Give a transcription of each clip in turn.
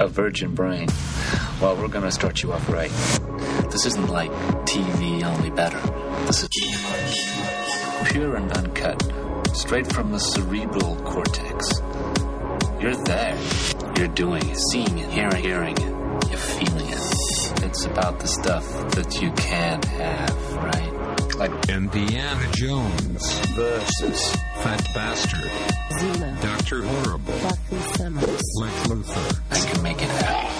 a virgin brain. Well, we're gonna start you off right. This isn't like TV, only better. This is pure and uncut, straight from the cerebral cortex. You're there. You're doing it, seeing it, hearing, hearing it. You're feeling it. It's about the stuff that you can't have, right? Like Indiana Jones versus Fat Bastard Xena, Dr. Horrible Buffy Summers, Lex Luthor I can make it happen.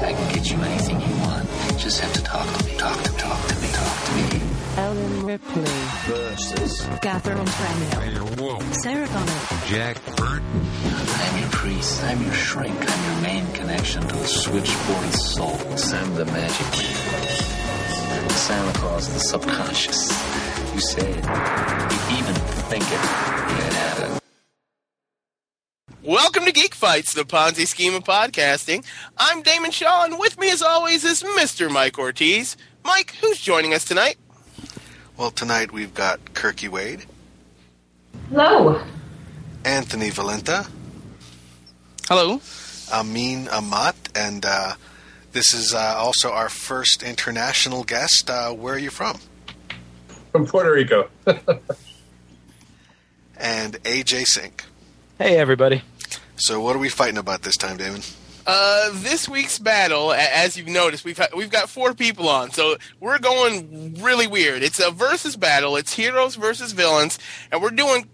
I can get you anything you want. You just have to talk to me. Talk to talk to me. Talk to me. Ellen Ripley, Versus Catherine Trammell, Whoa Sarah Connor, Jack Burton I'm your priest. I'm your shrink. I'm your main connection to the switchboard soul. I'm the magic man. Santa Claus, the subconscious. You say it. You even think it. You have it. Welcome to Geek Fights, the Ponzi scheme of podcasting. I'm Damon Shaw, and with me, as always, is Mr. Mike Ortiz. Mike, who's joining us tonight? Well, tonight we've got Kirky Wade, Hello. Anthony Valenta, Hello. Amin Amat, and uh, this is uh, also our first international guest. Uh, where are you from? From Puerto Rico. And AJ Sink. Hey, everybody. So, what are we fighting about this time, Damon? Uh, this week's battle, as you've noticed, we've had, we've got four people on, so we're going really weird. It's a versus battle. It's heroes versus villains, and we're doing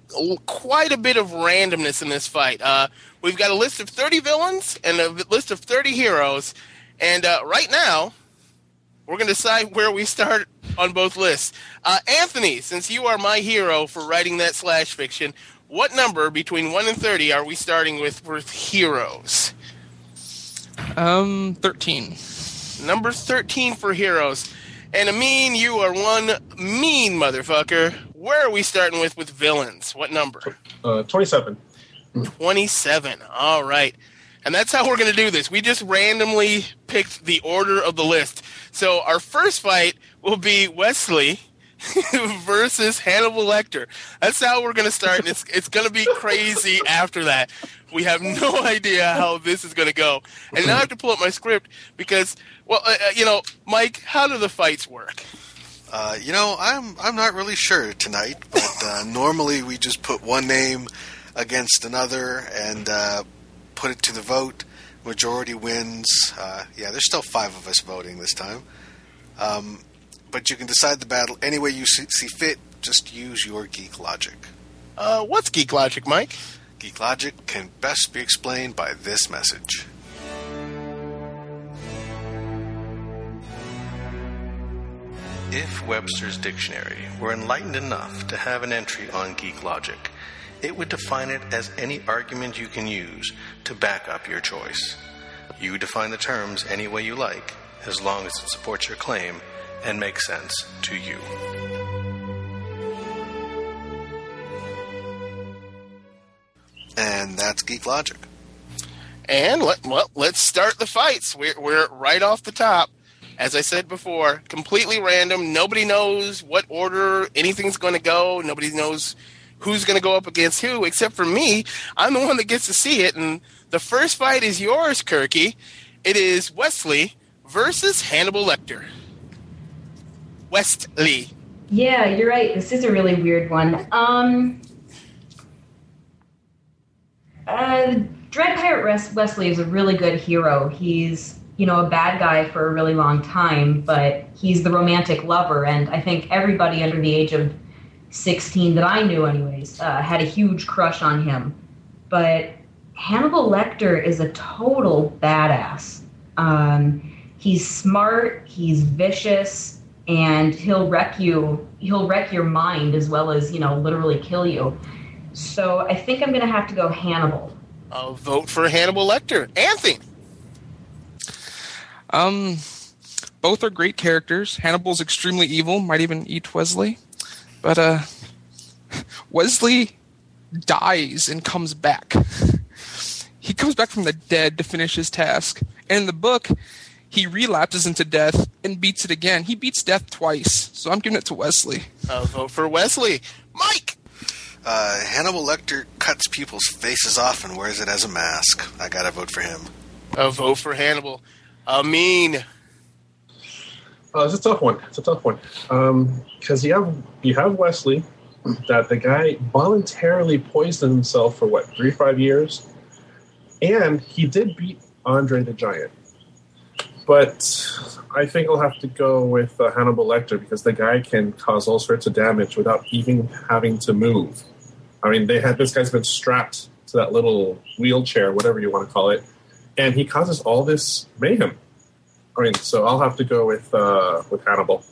quite a bit of randomness in this fight. Uh, we've got a list of thirty villains and a list of thirty heroes, and uh, right now, we're going to decide where we start on both lists. Uh, Anthony, since you are my hero for writing that slash fiction, what number between one and thirty are we starting with for heroes? Um, 13. Number 13 for heroes. And Amin, you are one mean motherfucker. Where are we starting with with villains? What number? Uh, 27. 27. All right. And that's how we're going to do this. We just randomly picked the order of the list. So our first fight will be Westley versus Hannibal Lecter. That's how we're going to start. And it's, it's going to be crazy after that. We have no idea how this is going to go. And now I have to pull up my script because, well, uh, uh, you know, Mike, how do the fights work? Uh, you know, I'm I'm not really sure tonight, but uh, normally we just put one name against another and uh, put it to the vote. Majority wins. Uh, yeah, there's still five of us voting this time. Um, but you can decide the battle any way you see, see fit. Just use your geek logic. Uh, what's Geek Logic, Mike? Geek logic can best be explained by this message. If Webster's dictionary were enlightened enough to have an entry on geek logic, it would define it as any argument you can use to back up your choice. You define the terms any way you like, as long as it supports your claim and make sense to you. And that's geek logic. And let, well, let's start the fights. We're, we're right off the top. As I said before, completely random. Nobody knows what order anything's going to go. Nobody knows who's going to go up against who, except for me. I'm the one that gets to see it. And the first fight is yours, Kirky. It is Westley versus Hannibal Lecter. Westley. Yeah, you're right. This is a really weird one. Um, uh, Dread Pirate Wes- Westley is a really good hero. He's, you know, a bad guy for a really long time, but he's the romantic lover, and I think everybody under the age of 16 that I knew, anyways, uh, had a huge crush on him. But Hannibal Lecter is a total badass. Um, he's smart, he's vicious, and he'll wreck you. He'll wreck your mind as well as you know, literally kill you. So I think I'm going to have to go Hannibal. I'll vote for Hannibal Lecter. Anthony. Um, both are great characters. Hannibal's extremely evil, might even eat Westley. But, uh, Westley dies and comes back. He comes back from the dead to finish his task. And in the book, he relapses into death and beats it again. He beats death twice. So I'm giving it to Westley. I'll vote for Westley. Mike. Uh, Hannibal Lecter cuts people's faces off and wears it as a mask. I gotta vote for him. A vote for Hannibal. Amin. Uh, it's a tough one. It's a tough one because you have you have Westley, that the guy voluntarily poisoned himself for what three five years, and he did beat Andre the Giant. But I think I'll have to go with uh, Hannibal Lecter because the guy can cause all sorts of damage without even having to move. I mean, they had this guy's been strapped to that little wheelchair, whatever you want to call it, and he causes all this mayhem. I mean, so I'll have to go with uh, with Hannibal.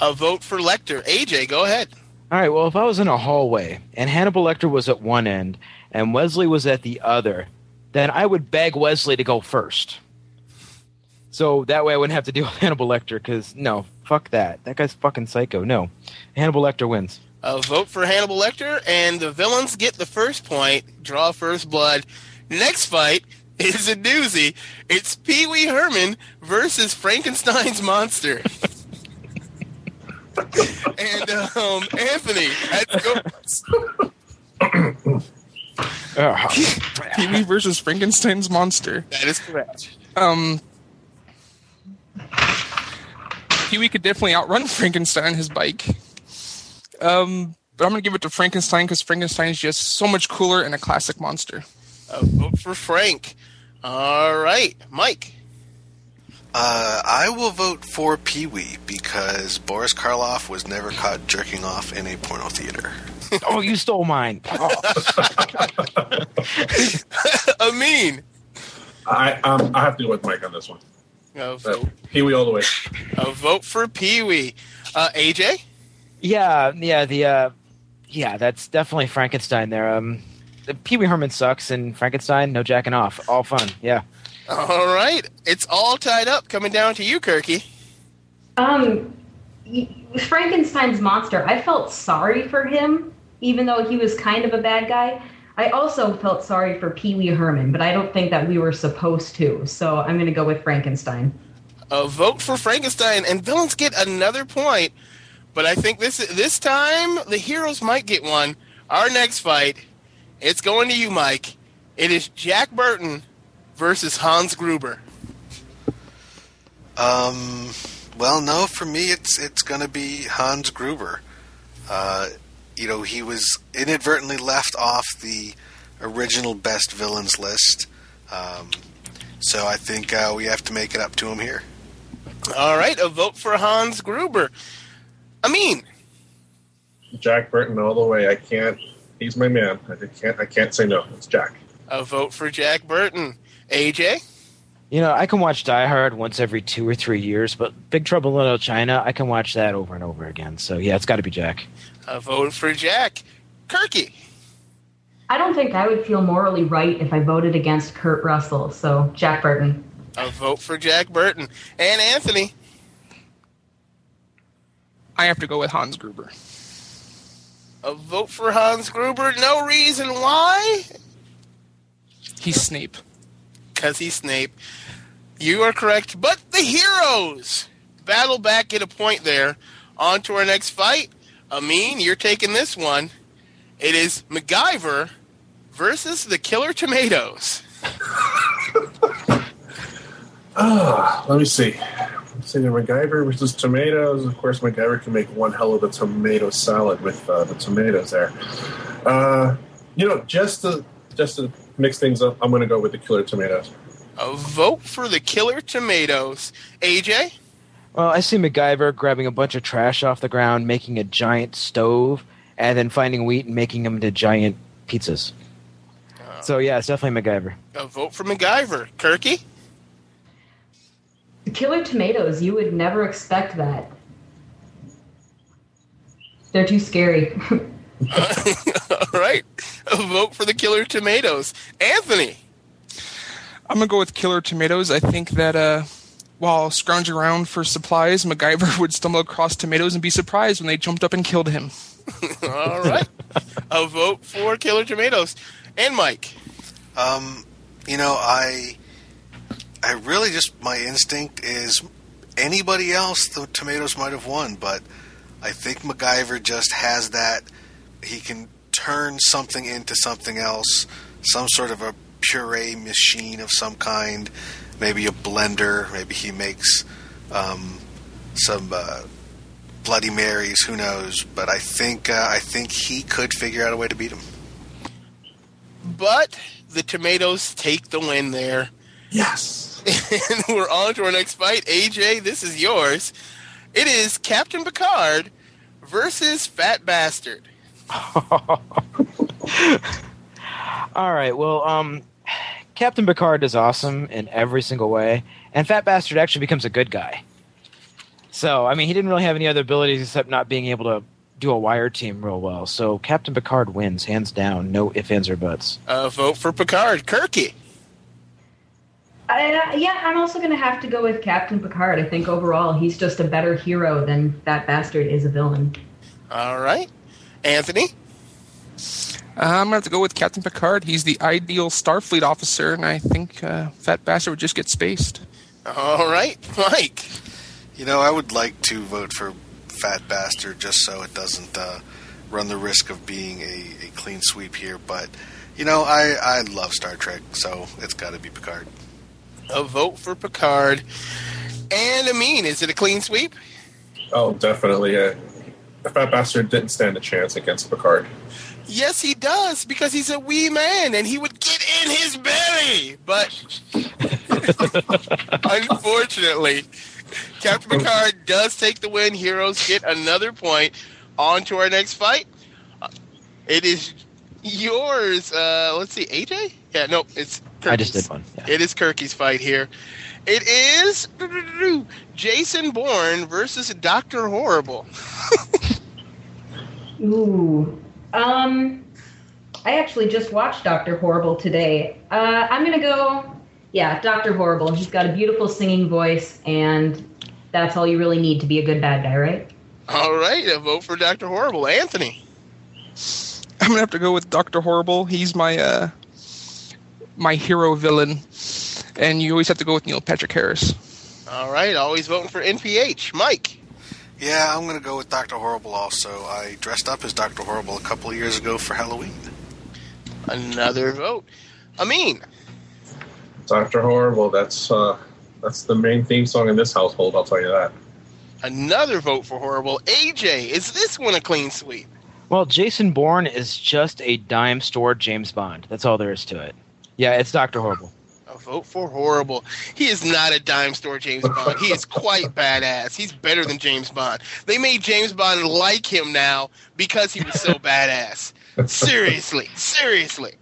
A vote for Lecter. AJ, go ahead. All right. Well, if I was in a hallway and Hannibal Lecter was at one end and Westley was at the other, then I would beg Westley to go first. So that way I wouldn't have to deal with Hannibal Lecter because no, fuck that. That guy's fucking psycho. No, Hannibal Lecter wins. A vote for Hannibal Lecter, and the villains get the first point. Draw first blood. Next fight is a doozy. It's Pee Wee Herman versus Frankenstein's monster. and um, Anthony, let's go. Pee Wee versus Frankenstein's monster. That is correct. Um, Pee Wee could definitely outrun Frankenstein on his bike. Um, but I'm gonna give it to Frankenstein because Frankenstein is just so much cooler and a classic monster. A vote for Frank. All right, Mike. Uh, I will vote for Pee Wee because Boris Karloff was never caught jerking off in a porno theater. oh, you stole mine. Oh. Amin. I um, I have to go with Mike on this one. A vote, Pee Wee all the way. a vote for Pee Wee. Uh, AJ. Yeah, yeah, the uh, yeah, that's definitely Frankenstein there. Um, the Pee Wee Herman sucks, and Frankenstein, no jacking off, all fun. Yeah. All right, it's all tied up. Coming down to you, Kirky. Um, Frankenstein's monster. I felt sorry for him, even though he was kind of a bad guy. I also felt sorry for Pee Wee Herman, but I don't think that we were supposed to. So I'm going to go with Frankenstein. A vote for Frankenstein, and villains get another point. But I think this this time the heroes might get one. Our next fight, it's going to you, Mike. It is Jack Burton versus Hans Gruber. Um, well, no, for me, it's it's going to be Hans Gruber. Uh, you know, he was inadvertently left off the original best villains list. Um, so I think uh, we have to make it up to him here. All right, a vote for Hans Gruber. I mean, Jack Burton all the way. I can't. He's my man. I can't. I can't say no. It's Jack. a vote for Jack Burton. AJ, You know, I can watch Die Hard once every two or three years, but Big Trouble in Little China, I can watch that over and over again. So yeah, it's got to be Jack. A vote for Jack. Kirky, I don't think I would feel morally right if I voted against Kurt Russell. So Jack Burton. a vote for Jack Burton. And Anthony, I have to go with Hans Gruber. a vote for Hans Gruber. No reason why. He's Snape. because he's Snape. You are correct, but the heroes battle back, get a point there. On to our next fight. Amin, you're taking this one. It is MacGyver versus the Killer Tomatoes. Ah, let me see. Let's see, the MacGyver versus tomatoes. Of course, MacGyver can make one hell of a tomato salad with uh, the tomatoes there. Uh, you know, just to just to mix things up, I'm going to go with the killer tomatoes. A vote for the Killer Tomatoes. AJ, Well, I see MacGyver grabbing a bunch of trash off the ground, making a giant stove, and then finding wheat and making them into giant pizzas. So yeah, it's definitely MacGyver. a vote for MacGyver. Kirky, The Killer Tomatoes, you would never expect that. They're too scary. all right. A vote for the Killer Tomatoes. Anthony, I'm gonna go with Killer Tomatoes. I think that uh, while scrounging around for supplies, MacGyver would stumble across tomatoes and be surprised when they jumped up and killed him. all right. a vote for Killer Tomatoes. And Mike. Um, you know, I I really just my instinct is anybody else the tomatoes might have won, but I think MacGyver just has that he can turn something into something else, some sort of a puree machine of some kind, maybe a blender. Maybe he makes um, some uh, Bloody Marys. Who knows? But I think uh, I think he could figure out a way to beat him. But the tomatoes take the win there. Yes. and we're on to our next fight. AJ, this is yours. It is Captain Picard versus Fat Bastard. All right. Well, um, Captain Picard is awesome in every single way, and Fat Bastard actually becomes a good guy. So, I mean, he didn't really have any other abilities except not being able to do a wire team real well. So, Captain Picard wins hands down, no ifs, ands, or buts. Uh, vote for Picard. Kirky. Uh, yeah, I'm also going to have to go with Captain Picard. I think overall he's just a better hero than that bastard is a villain. All right. Anthony. Uh, I'm gonna have to go with Captain Picard. He's the ideal Starfleet officer, and I think uh, Fat Bastard would just get spaced. All right. Mike. You know, I would like to vote for Fat Bastard just so it doesn't uh, run the risk of being a, a clean sweep here. But you know, I I love Star Trek, so it's got to be Picard. A vote for Picard. And Amin, is it a clean sweep? Oh, definitely. Uh, the fat bastard didn't stand a chance against Picard. Yes, he does, because he's a wee man and he would get in his belly. But unfortunately, Captain Picard does take the win. Heroes get another point. On to our next fight. Uh, It is yours. Uh, let's see, AJ? Yeah, no, it's I just did one. Yeah. It is Kirky's fight here. It is Jason Bourne versus Doctor Horrible. Ooh. Um, I actually just watched Doctor Horrible today. Uh, I'm gonna go. Yeah, Doctor Horrible. He's got a beautiful singing voice, and that's all you really need to be a good bad guy, right? All right, a vote for Doctor Horrible. Anthony. I'm gonna have to go with Doctor Horrible. He's my uh, my hero villain, and you always have to go with Neil Patrick Harris. All right, always voting for NPH. Mike. Yeah, I'm going to go with Doctor Horrible. Also, I dressed up as Doctor Horrible a couple of years ago for Halloween. Another vote. Amin. Doctor Horrible. That's uh, that's the main theme song in this household. I'll tell you that. Another vote for Horrible. AJ, is this one a clean sweep? Well, Jason Bourne is just a dime store James Bond. That's all there is to it. Yeah, it's Doctor Horrible. A vote for Horrible. He is not a dime store James Bond. He is quite badass. He's better than James Bond. They made James Bond like him now because he was so badass. Seriously, seriously.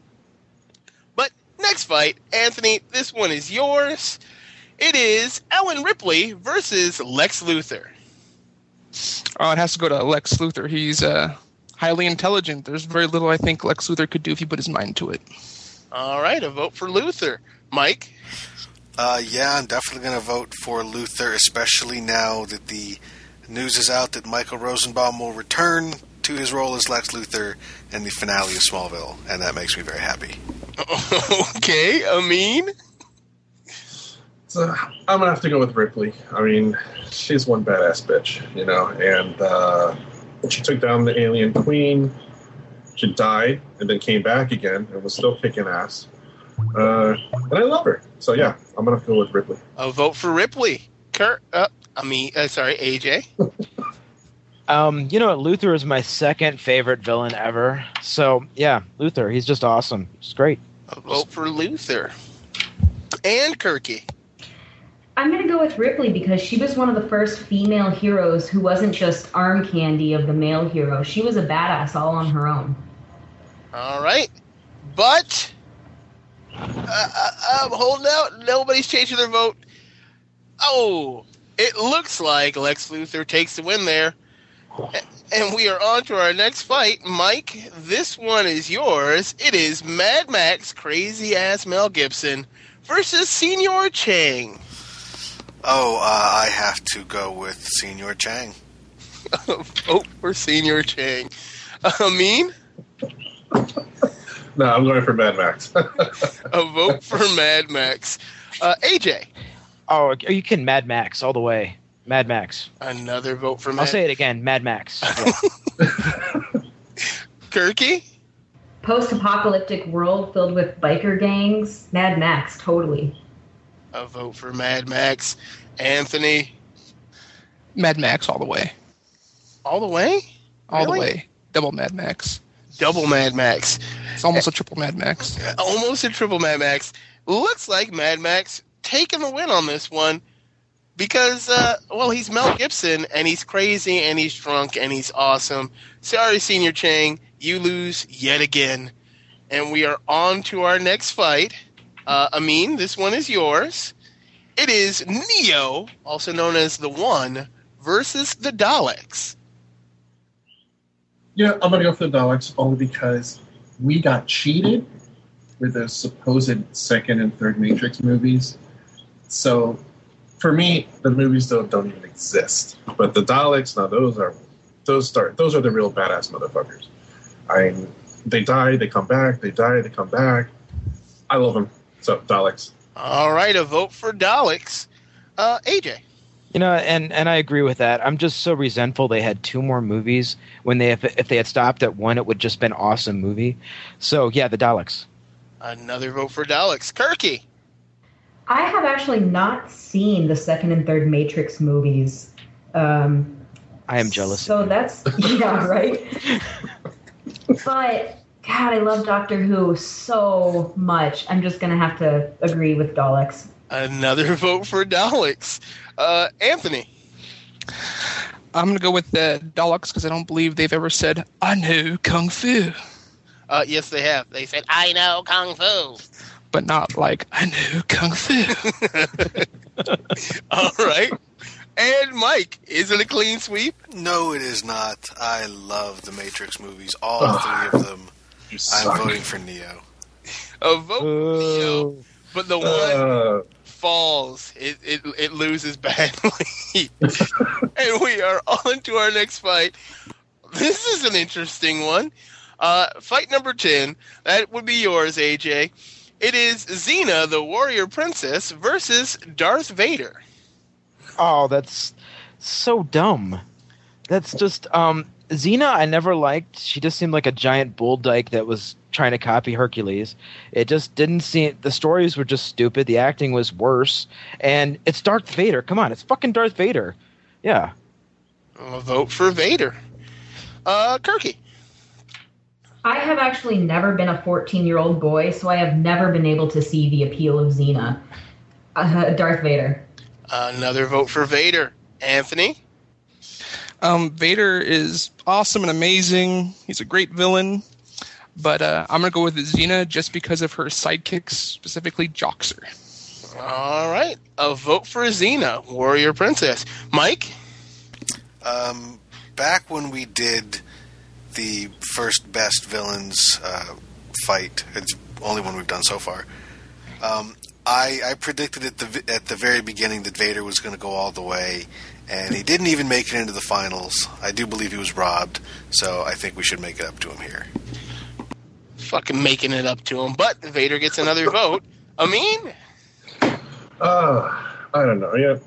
But next fight, Anthony, this one is yours. It is Ellen Ripley versus Lex Luthor. Oh, it has to go to Lex Luthor. He's uh, highly intelligent. There's very little I think Lex Luthor could do if he put his mind to it. All right, a vote for Luthor. Mike? Uh, yeah, I'm definitely going to vote for Luthor, especially now that the news is out that Michael Rosenbaum will return to his role as Lex Luthor in the finale of Smallville, and that makes me very happy. okay, Amin? So I'm gonna have to go with Ripley. I mean, she's one badass bitch, you know. And uh, she took down the alien queen, she died and then came back again and was still kicking ass. Uh, and I love her. So yeah, I'm gonna go with Ripley. A vote for Ripley. Kurt, uh, I mean, uh, sorry, AJ. Um, you know what? Luthor is my second favorite villain ever. So yeah, Luthor. He's just awesome. He's great. A vote for Luthor. And Kirky. I'm going to go with Ripley because she was one of the first female heroes who wasn't just arm candy of the male hero. She was a badass all on her own. All right. But, uh, uh, I'm holding out. Nobody's changing their vote. Oh, it looks like Lex Luthor takes the win there. And we are on to our next fight. Mike, this one is yours. It is Mad Max Crazy Ass Mel Gibson versus Senor Chang. Oh, uh, I have to go with Senor Chang. vote for Senor Chang. Amin, No, I'm going for Mad Max. a vote for Mad Max. Uh, AJ, Oh, are you kidding? Mad Max all the way. Mad Max. another vote for Mad I'll say it again. Mad Max. Yeah. Kirky. post-apocalyptic world filled with biker gangs, Mad Max, totally. A vote for Mad Max. Anthony, Mad Max all the way. all the way? All Really? the way. Double Mad Max. Double Mad Max. It's almost a triple Mad Max. Almost a triple Mad Max. Looks like Mad Max taking the win on this one because, uh, well, he's Mel Gibson and he's crazy and he's drunk and he's awesome. Sorry, Senior Chang, you lose yet again. And we are on to our next fight. Uh, Amin, this one is yours. It is Neo, also known as the One, versus the Daleks. Yeah, I'm gonna go for the Daleks only because we got cheated with those supposed second and third Matrix movies. So for me, the movies don't don't even exist. But the Daleks, now those are those start those are the real badass motherfuckers. I they die, they come back, they die, they come back. I love them. So Daleks. All right, a vote for Daleks. Uh, AJ. You know, and and I agree with that. I'm just so resentful they had two more movies when they if, if they had stopped at one, it would just been awesome movie. So yeah, the Daleks. Another vote for Daleks. Kirky. I have actually not seen the second and third Matrix movies. Um, I am jealous. So that's yeah, right. but God, I love Doctor Who so much. I'm just gonna have to agree with Daleks. Another vote for Daleks. Uh, Anthony. I'm going to go with the Daleks because I don't believe they've ever said, I know Kung Fu. Uh, yes, they have. They said, I know Kung Fu. But not like, I know Kung Fu. All right. And Mike, is it a clean sweep? No, it is not. I love the Matrix movies, all Ugh. three of them. I'm voting for Neo. A vote for Neo. But the one Uh, falls. It, it, it loses badly. and we are on to our next fight. This is an interesting one. Uh, fight number 10. That would be yours, AJ. It is Xena, the warrior princess, versus Darth Vader. Oh, that's so dumb. That's just um Xena I never liked. She just seemed like a giant bull dyke that was trying to copy Hercules. It just didn't seem the stories were just stupid, the acting was worse, and it's Darth Vader. Come on, it's fucking Darth Vader. Yeah. A vote for Vader. Uh, Kirky. I have actually never been a 14 year old boy, so I have never been able to see the appeal of Xena. Uh, Darth Vader. Another vote for Vader. Anthony. Um, Vader is awesome and amazing. He's a great villain. But uh, I'm going to go with Xena just because of her sidekicks, specifically Joxer. All right. A vote for Xena, warrior princess. Mike. Um, back when we did the first best villains uh, fight, it's the only one we've done so far. Um, I, I predicted at the at the very beginning that Vader was going to go all the way, and he didn't even make it into the finals. I do believe he was robbed, so I think we should make it up to him here. Fucking making it up to him. But Vader gets another vote. Amin. Uh, I don't know. Yeah,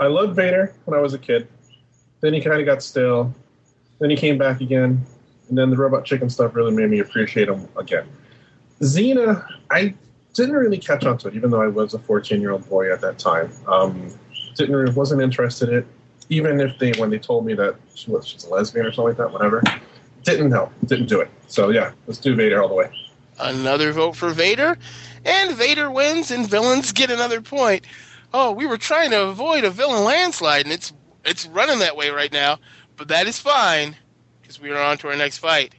I loved Vader when I was a kid. Then he kind of got stale. Then he came back again, and then the robot chicken stuff really made me appreciate him again. Xena, I didn't really catch on to it, even though I was a 14 year old boy at that time. Um, didn't really, wasn't interested in it. Even if they when they told me that she was she's a lesbian or something like that, whatever. Didn't help, Didn't do it. So yeah, let's do Vader all the way. Another vote for Vader. And Vader wins, and villains get another point. Oh, we were trying to avoid a villain landslide, and it's it's running that way right now. But that is fine, because we are on to our next fight.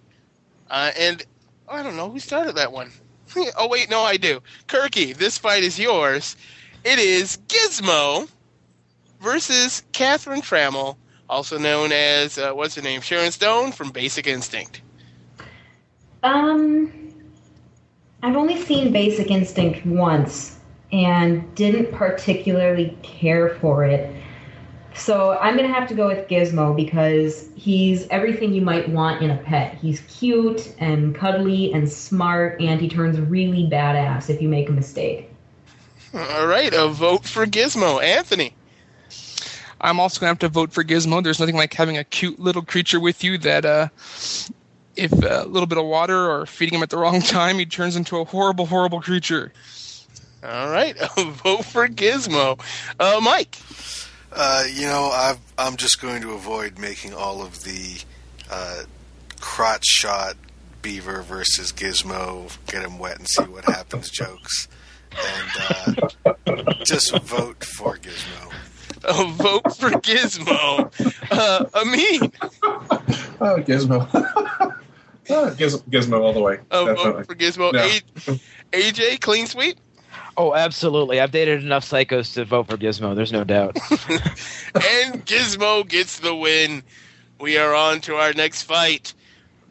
Uh, and I don't know who started that one. oh wait, no, I do. Kirky, this fight is yours. It is Gizmo versus Catherine Trammell, also known as uh, what's her name, Sharon Stone from Basic Instinct. Um, I've only seen Basic Instinct once and didn't particularly care for it. So I'm gonna have to go with Gizmo because he's everything you might want in a pet. He's cute and cuddly and smart, and he turns really badass if you make a mistake. All right, a vote for Gizmo. Anthony. I'm also going to have to vote for Gizmo. There's nothing like having a cute little creature with you that uh, if a little bit of water or feeding him at the wrong time, he turns into a horrible, horrible creature. All right, vote for Gizmo. Uh, Mike. Uh, you know, I've, I'm just going to avoid making all of the uh, crotch shot Beaver versus Gizmo, get him wet and see what happens jokes, and uh, just vote for Gizmo. A vote for Gizmo. Uh, Amin. Oh, Gizmo. oh, Giz- Gizmo all the way. A Definitely. vote for Gizmo. Yeah. A- AJ, clean sweep. Oh, absolutely. I've dated enough psychos to vote for Gizmo. There's no doubt. and Gizmo gets the win. We are on to our next fight.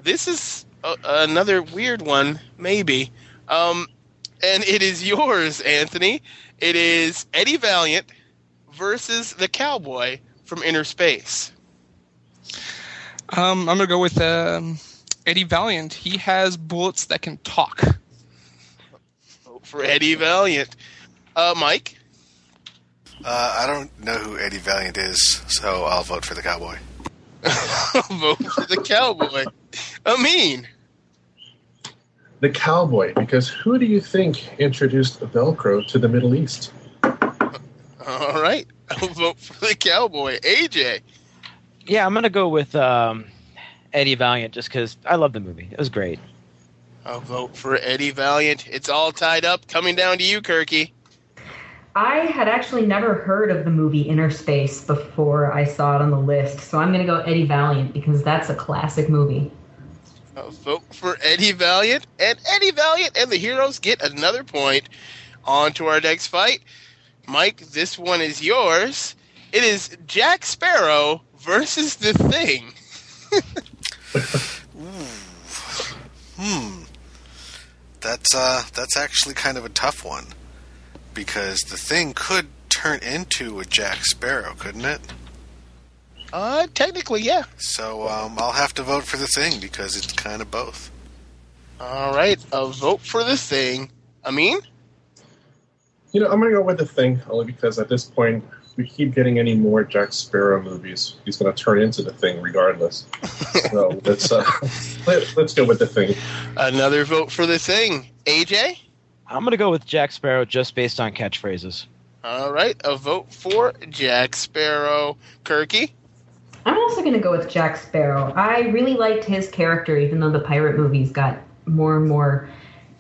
This is a- another weird one, maybe. Um, and it is yours, Anthony. It is Eddie Valiant versus the cowboy from Inner Space. Um, I'm gonna go with um, Eddie Valiant. He has bullets that can talk. Vote for Eddie Valiant. Uh, Mike? Uh, I don't know who Eddie Valiant is, so I'll vote for the cowboy. vote for the cowboy. Amin. The cowboy, because who do you think introduced Velcro to the Middle East? All right. I'll vote for the cowboy. AJ. yeah, I'm gonna go with um, Eddie Valiant just because I love the movie. It was great. I'll vote for Eddie Valiant. It's all tied up. Coming down to you, Kirky. I had actually never heard of the movie Innerspace before I saw it on the list, so I'm going to go Eddie Valiant because that's a classic movie. I'll vote for Eddie Valiant. And Eddie Valiant and the heroes get another point. On to our next fight. Mike, this one is yours. It is Jack Sparrow versus the Thing. Hmm. That's uh that's actually kind of a tough one. Because the thing could turn into a Jack Sparrow, couldn't it? Uh, technically, yeah. So um, I'll have to vote for the thing because it's kind of both. All right, a vote for the Thing. Amin? You know, I'm going to go with the thing only because at this point, we keep getting any more Jack Sparrow movies. He's going to turn into the thing regardless. so let's uh, let, let's go with the thing. Another vote for the Thing. AJ? I'm gonna go with Jack Sparrow just based on catchphrases. All right, a vote for Jack Sparrow. Kirky? I'm also going to go with Jack Sparrow. I really liked his character, even though the pirate movies got more and more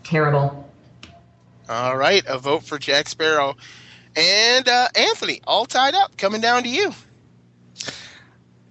terrible. All right, a vote for Jack Sparrow. And uh, Anthony, all tied up, coming down to you.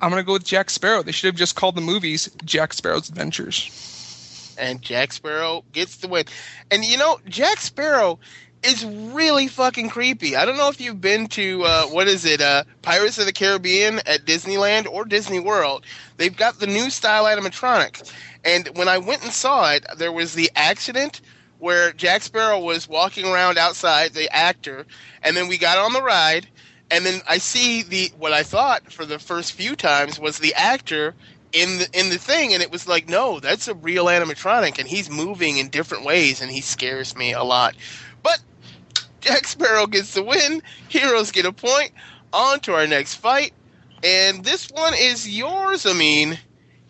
I'm gonna go with Jack Sparrow. They should have just called the movies Jack Sparrow's Adventures. And Jack Sparrow gets the win. And you know, Jack Sparrow is really fucking creepy. I don't know if you've been to uh, what is it, uh, Pirates of the Caribbean at Disneyland or Disney World. They've got the new style animatronics. And when I went and saw it, there was the accident where Jack Sparrow was walking around outside, the actor, and then we got on the ride, and then I see the what I thought for the first few times was the actor in the in the thing, and it was like, no, that's a real animatronic, and he's moving in different ways, and he scares me a lot. But Jack Sparrow gets the win. Heroes get a point. On to our next fight, and this one is yours. I mean,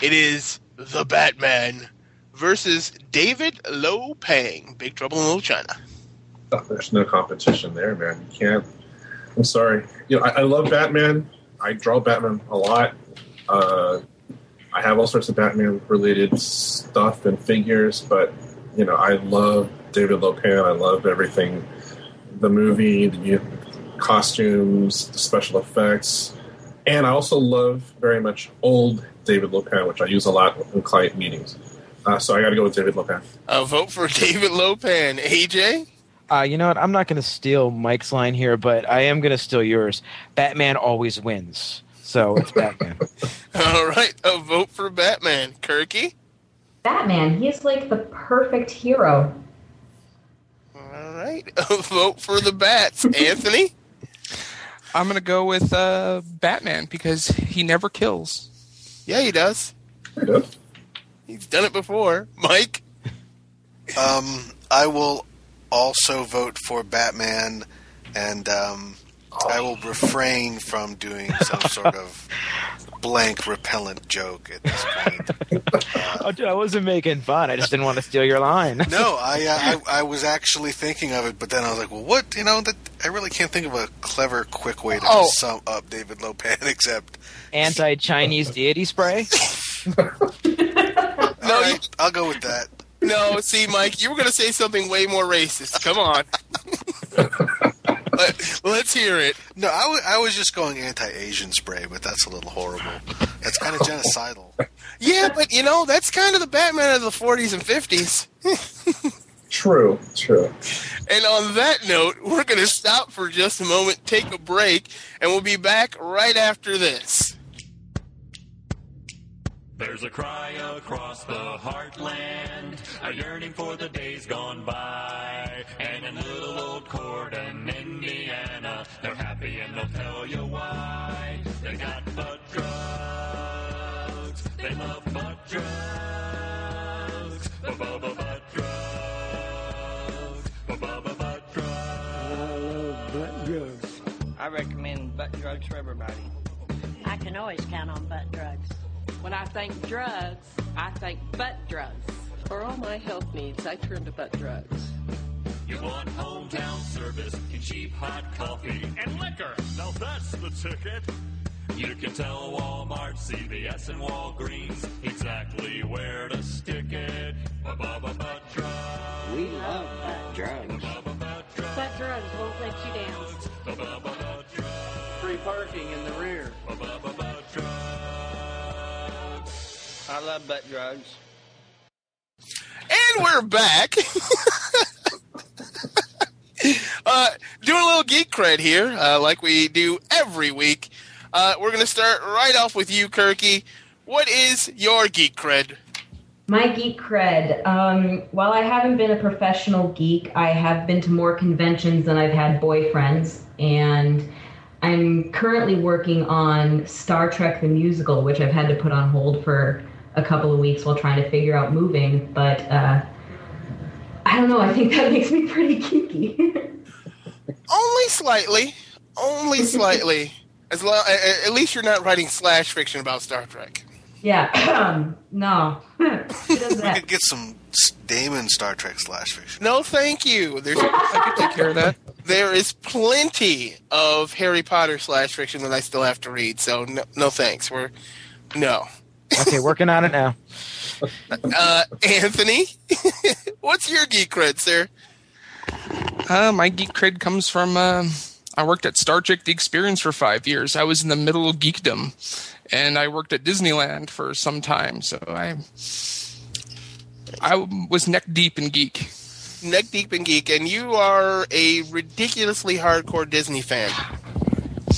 it is the Batman versus David Lo Pan. Big Trouble in Little China. Oh, there's no competition there, man. You can't. I'm sorry. You know, I, I love Batman. I draw Batman a lot. Uh, I have all sorts of Batman related stuff and figures, but you know, I love David Lo Lopan. I love everything. The movie, the costumes, the special effects, and I also love very much old David Lopan, which I use a lot in client meetings. Uh, so I got to go with David Lopan. A vote for David Lopan. AJ? Uh, you know what? I'm not going to steal Mike's line here, but I am going to steal yours. Batman always wins. So it's Batman. All right, a vote for Batman. Kirky? Batman, he's like the perfect hero. All right, a vote for the Bats. Anthony? I'm gonna go with uh, Batman because he never kills. Yeah, he does. Pretty good. He's done it before. Mike? Um, I will also vote for Batman, and um, I will refrain from doing some sort of blank repellent joke at this point. Oh, dude, I wasn't making fun. I just didn't want to steal your line. no, I, uh, I I was actually thinking of it, but then I was like, well, what? You know, that I really can't think of a clever, quick way to Oh. sum up David Lopan except. Anti-Chinese deity spray. No, All right, I'll go with that. No, see, Mike, you were going to say something way more racist. Come on. Let, let's hear it. No, I wa- I was just going anti-Asian spray, but that's a little horrible. That's kind of genocidal. Yeah, but you know, that's kind of the Batman of the 40s and 50s. True, true. And on that note, we're going to stop for just a moment, take a break, and we'll be back right after this. There's a cry across the heartland, a yearning for the days gone by. And in little old Corydon, Indiana, they're happy and they'll tell you why. They got butt drugs, they love butt drugs, ba-ba-ba butt drugs, ba-ba-ba butt drugs. I love butt drugs. I recommend butt drugs for everybody. I can always count on butt drugs. When I think drugs, I think butt drugs. For all my health needs, I turn to butt drugs. You want hometown service and cheap hot coffee and liquor. Now that's the ticket. You can tell Walmart, CVS, and Walgreens exactly where to stick it. Ba-ba-ba butt drugs. We love butt drugs. Ba-ba-ba butt drugs. Butt drugs won't let you down. Ba-ba-ba butt drugs. Free parking in the rear. Ba-ba-ba butt drugs. I love butt drugs. And we're back. uh, doing a little geek cred here, uh, like we do every week. Uh, we're going to start right off with you, Kirky. What is your geek cred? My geek cred. Um, while I haven't been a professional geek, I have been to more conventions than I've had boyfriends, and I'm currently working on Star Trek the musical, which I've had to put on hold for a couple of weeks while trying to figure out moving. But uh, I don't know. I think that makes me pretty geeky. Only slightly. Only slightly. As lo- a- a- at least you're not writing slash fiction about Star Trek. yeah. no. Who does We could get some Damon Star Trek slash fiction. No, thank you. There's I could take care of that. there is plenty of Harry Potter slash fiction that I still have to read. So no, no thanks. We're no. Okay, working on it now. Uh, Anthony, what's your geek cred, sir? Uh, my geek cred comes from uh, I worked at Star Trek: The Experience for five years. I was in the middle of geekdom, and I worked at Disneyland for some time. So I I was neck deep in geek. Neck deep in geek, and you are a ridiculously hardcore Disney fan,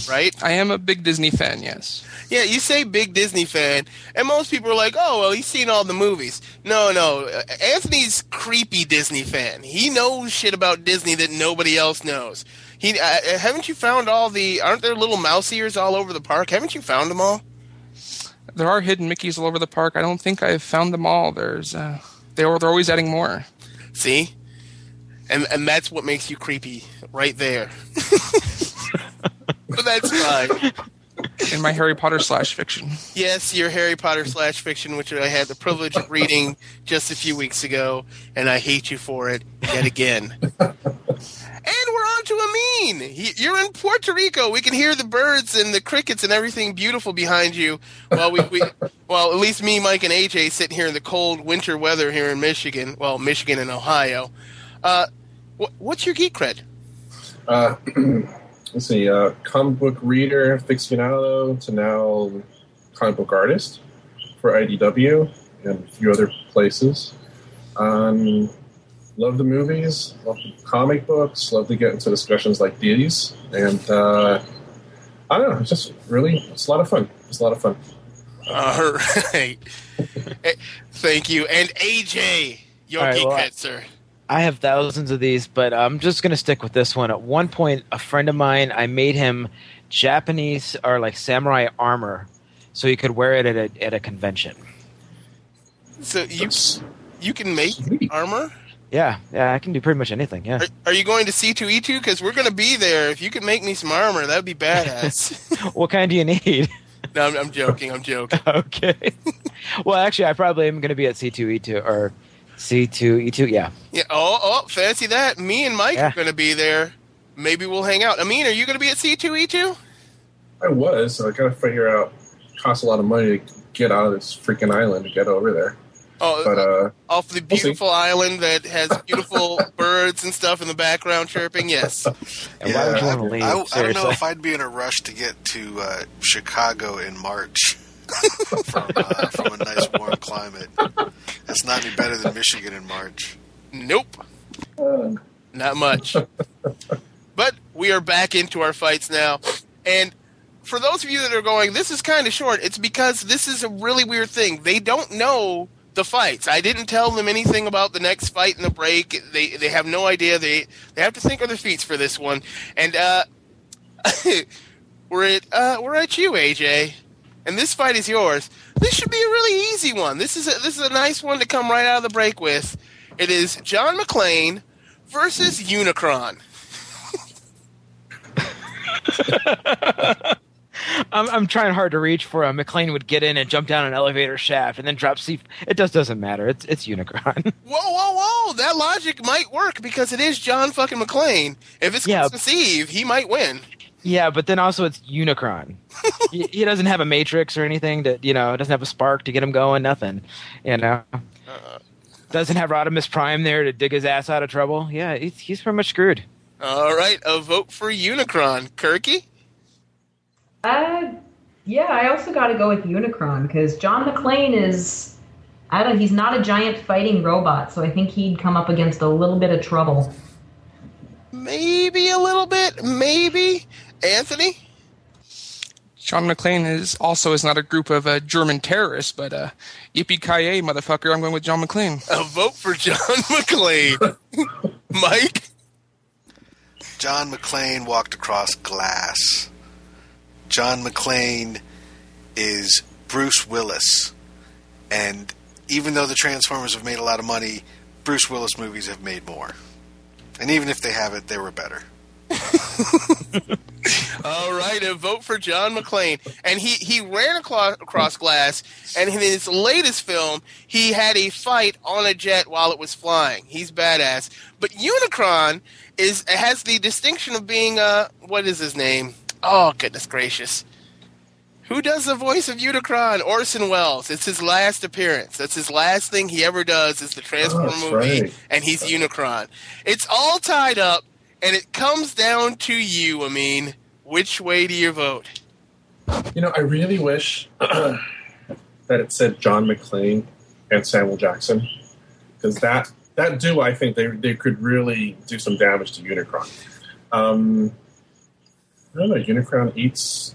right? I am a big Disney fan. Yes. Yeah, you say big Disney fan, and most people are like, "Oh, well, he's seen all the movies." No, no, uh, Anthony's creepy Disney fan. He knows shit about Disney that nobody else knows. He uh, haven't you found all the? Aren't there little mouse ears all over the park? Haven't you found them all? There are hidden Mickeys all over the park. I don't think I've found them all. There's uh, they are they're always adding more. See, and and that's what makes you creepy, right there. but that's fine. in my Harry Potter slash fiction. Yes, your Harry Potter slash fiction, which I had the privilege of reading just a few weeks ago, and I hate you for it yet again. and we're on to Amin. He, you're in Puerto Rico. We can hear the birds and the crickets and everything beautiful behind you. While we, we well, at least me, Mike, and AJ sitting here in the cold winter weather here in Michigan. Well, Michigan and Ohio. Uh, wh- what's your geek cred? Uh, let's see, uh, comic book reader, aficionado, to now comic book artist for IDW and a few other places. Um, love the movies, love the comic books, love to get into discussions like these, and uh, I don't know, it's just really it's a lot of fun. It's a lot of fun. All right. Thank you. And AJ, your All right, geek well, cred, sir. I have thousands of these, but I'm just going to stick with this one. At one point, a friend of mine, I made him Japanese or like samurai armor so he could wear it at a, at a convention. So you you can make Sweet. armor. Yeah, yeah, I can do pretty much anything. Yeah. Are, are you going to C2E2? Because we're going to be there. If you can make me some armor, that would be badass. what kind do you need? No, I'm, I'm joking. I'm joking. okay. well, actually, I probably am going to be at C2E2 or C2E2. Yeah. Yeah. Oh, oh, fancy that. Me and Mike Yeah. are going to be there. Maybe we'll hang out. Amin, are you going to be at C2E2? I was, so I gotta figure out. Costs a lot of money to get out of this freaking island to get over there. Oh, But uh, off the we'll beautiful island that has beautiful birds and stuff in the background chirping. Yes. And why would you I, want to leave? I, I don't know if I'd be in a rush to get to uh, Chicago in March from, uh, from a nice warm climate. It's not any better than Michigan in March. Nope. Not much. but we are back into our fights now. And for those of you that are going, this is kind of short, it's because this is a really weird thing. They don't know the fights. I didn't tell them anything about the next fight in the break. They they have no idea. They they have to think on their feet for this one. And uh we're at uh we're at you, AJ. And this fight is yours. This should be a really easy one. This is a, this is a nice one to come right out of the break with. It is John McClane versus Unicron. I'm, I'm trying hard to reach for a McClane would get in and jump down an elevator shaft and then drop C. It just doesn't matter. It's it's Unicron. Whoa, whoa, whoa! That logic might work because it is John fucking McClane. If it's Yeah. Christmas Eve, he might win. Yeah, but then also it's Unicron. he, he doesn't have a matrix or anything that you know doesn't have a spark to get him going. Nothing. You know. Doesn't have Rodimus Prime there to dig his ass out of trouble. Yeah, he's, he's pretty much screwed. All right, a vote for Unicron. Kirky? Uh, yeah, I also got to go with Unicron because John McClane is, I don't, he's not a giant fighting robot, so I think he'd come up against a little bit of trouble. Maybe a little bit. Maybe. Anthony? John McClane is also is not a group of uh, German terrorists, but uh, yippee ki motherfucker! I'm going with John McClane. A vote for John McClane. Mike? John McClane walked across glass. John McClane is Bruce Willis. And even though the Transformers have made a lot of money, Bruce Willis movies have made more. And even if they haven't, they were better. All right, a vote for John McClane. And he, he ran across, across glass, and in his latest film, he had a fight on a jet while it was flying. He's badass. But Unicron is has the distinction of being, uh, what is his name? Oh, goodness gracious. Who does the voice of Unicron? Orson Welles. It's his last appearance. That's his last thing he ever does is the Transformer that's movie, right. and he's Unicron. It's all tied up, and it comes down to you, I mean. Which way do you vote? You know, I really wish that it said John McClane and Samuel Jackson because that that duo, I think they they could really do some damage to Unicron. Um, I don't know. Unicron eats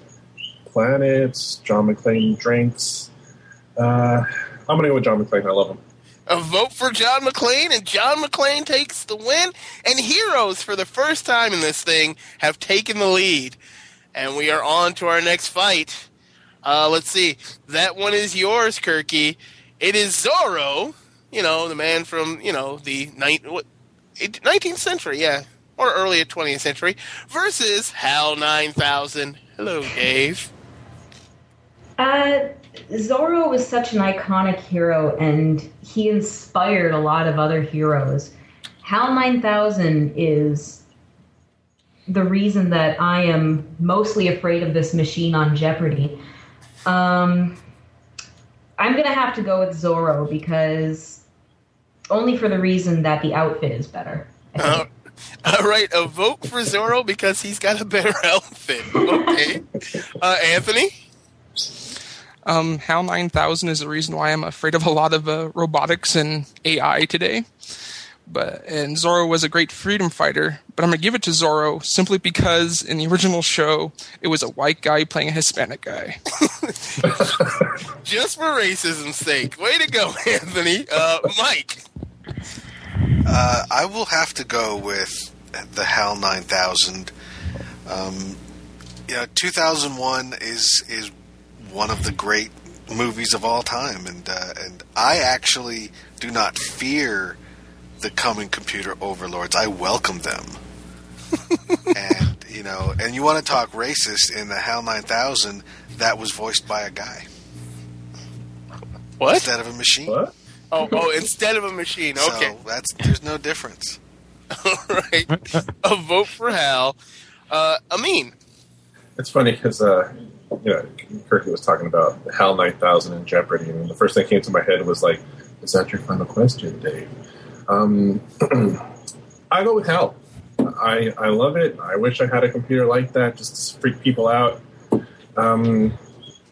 planets. John McClane drinks. Uh, I'm gonna go with John McClane. I love him. A vote for John McClane, and John McClane takes the win. And Heroes, for the first time in this thing, have taken the lead. And we are on to our next fight. Uh, let's see. That one is yours, Kirky. It is Zorro, you know, the man from, you know, the ni- what, 19th century, yeah, or early 20th century, versus HAL 9000. Hello, Dave. Uh, Zorro was such an iconic hero, and he inspired a lot of other heroes. HAL 9000 is the reason that I am mostly afraid of this machine on Jeopardy. Um, I'm going to have to go with Zorro because only for the reason that the outfit is better. Uh, all right, a vote for Zorro because he's got a better outfit. Okay. Uh, Anthony? Um, HAL 9000 is the reason why I'm afraid of a lot of uh, robotics and AI today. But and Zorro was a great freedom fighter, but I'm gonna give it to Zorro simply because in the original show it was a white guy playing a Hispanic guy. Just for racism's sake. Way to go, Anthony. Uh, Mike. Uh, I will have to go with the HAL 9000. Um, you know, 2001 is is one of the great movies of all time, and uh, and I actually do not fear the coming computer overlords. I welcome them. and you know, and you want to talk racist in the HAL 9000, that was voiced by a guy What? instead of a machine. What? Oh, oh, instead of a machine. Okay. So that's there's no difference. All right. A vote for Hal. Uh, Amin. It's funny because uh, you know Kirky was talking about HAL 9000 and Jeopardy, and the first thing that came to my head was like, "Is that your final question, Dave?" Um, I go with HAL. I I love it. I wish I had a computer like that just to freak people out. Um,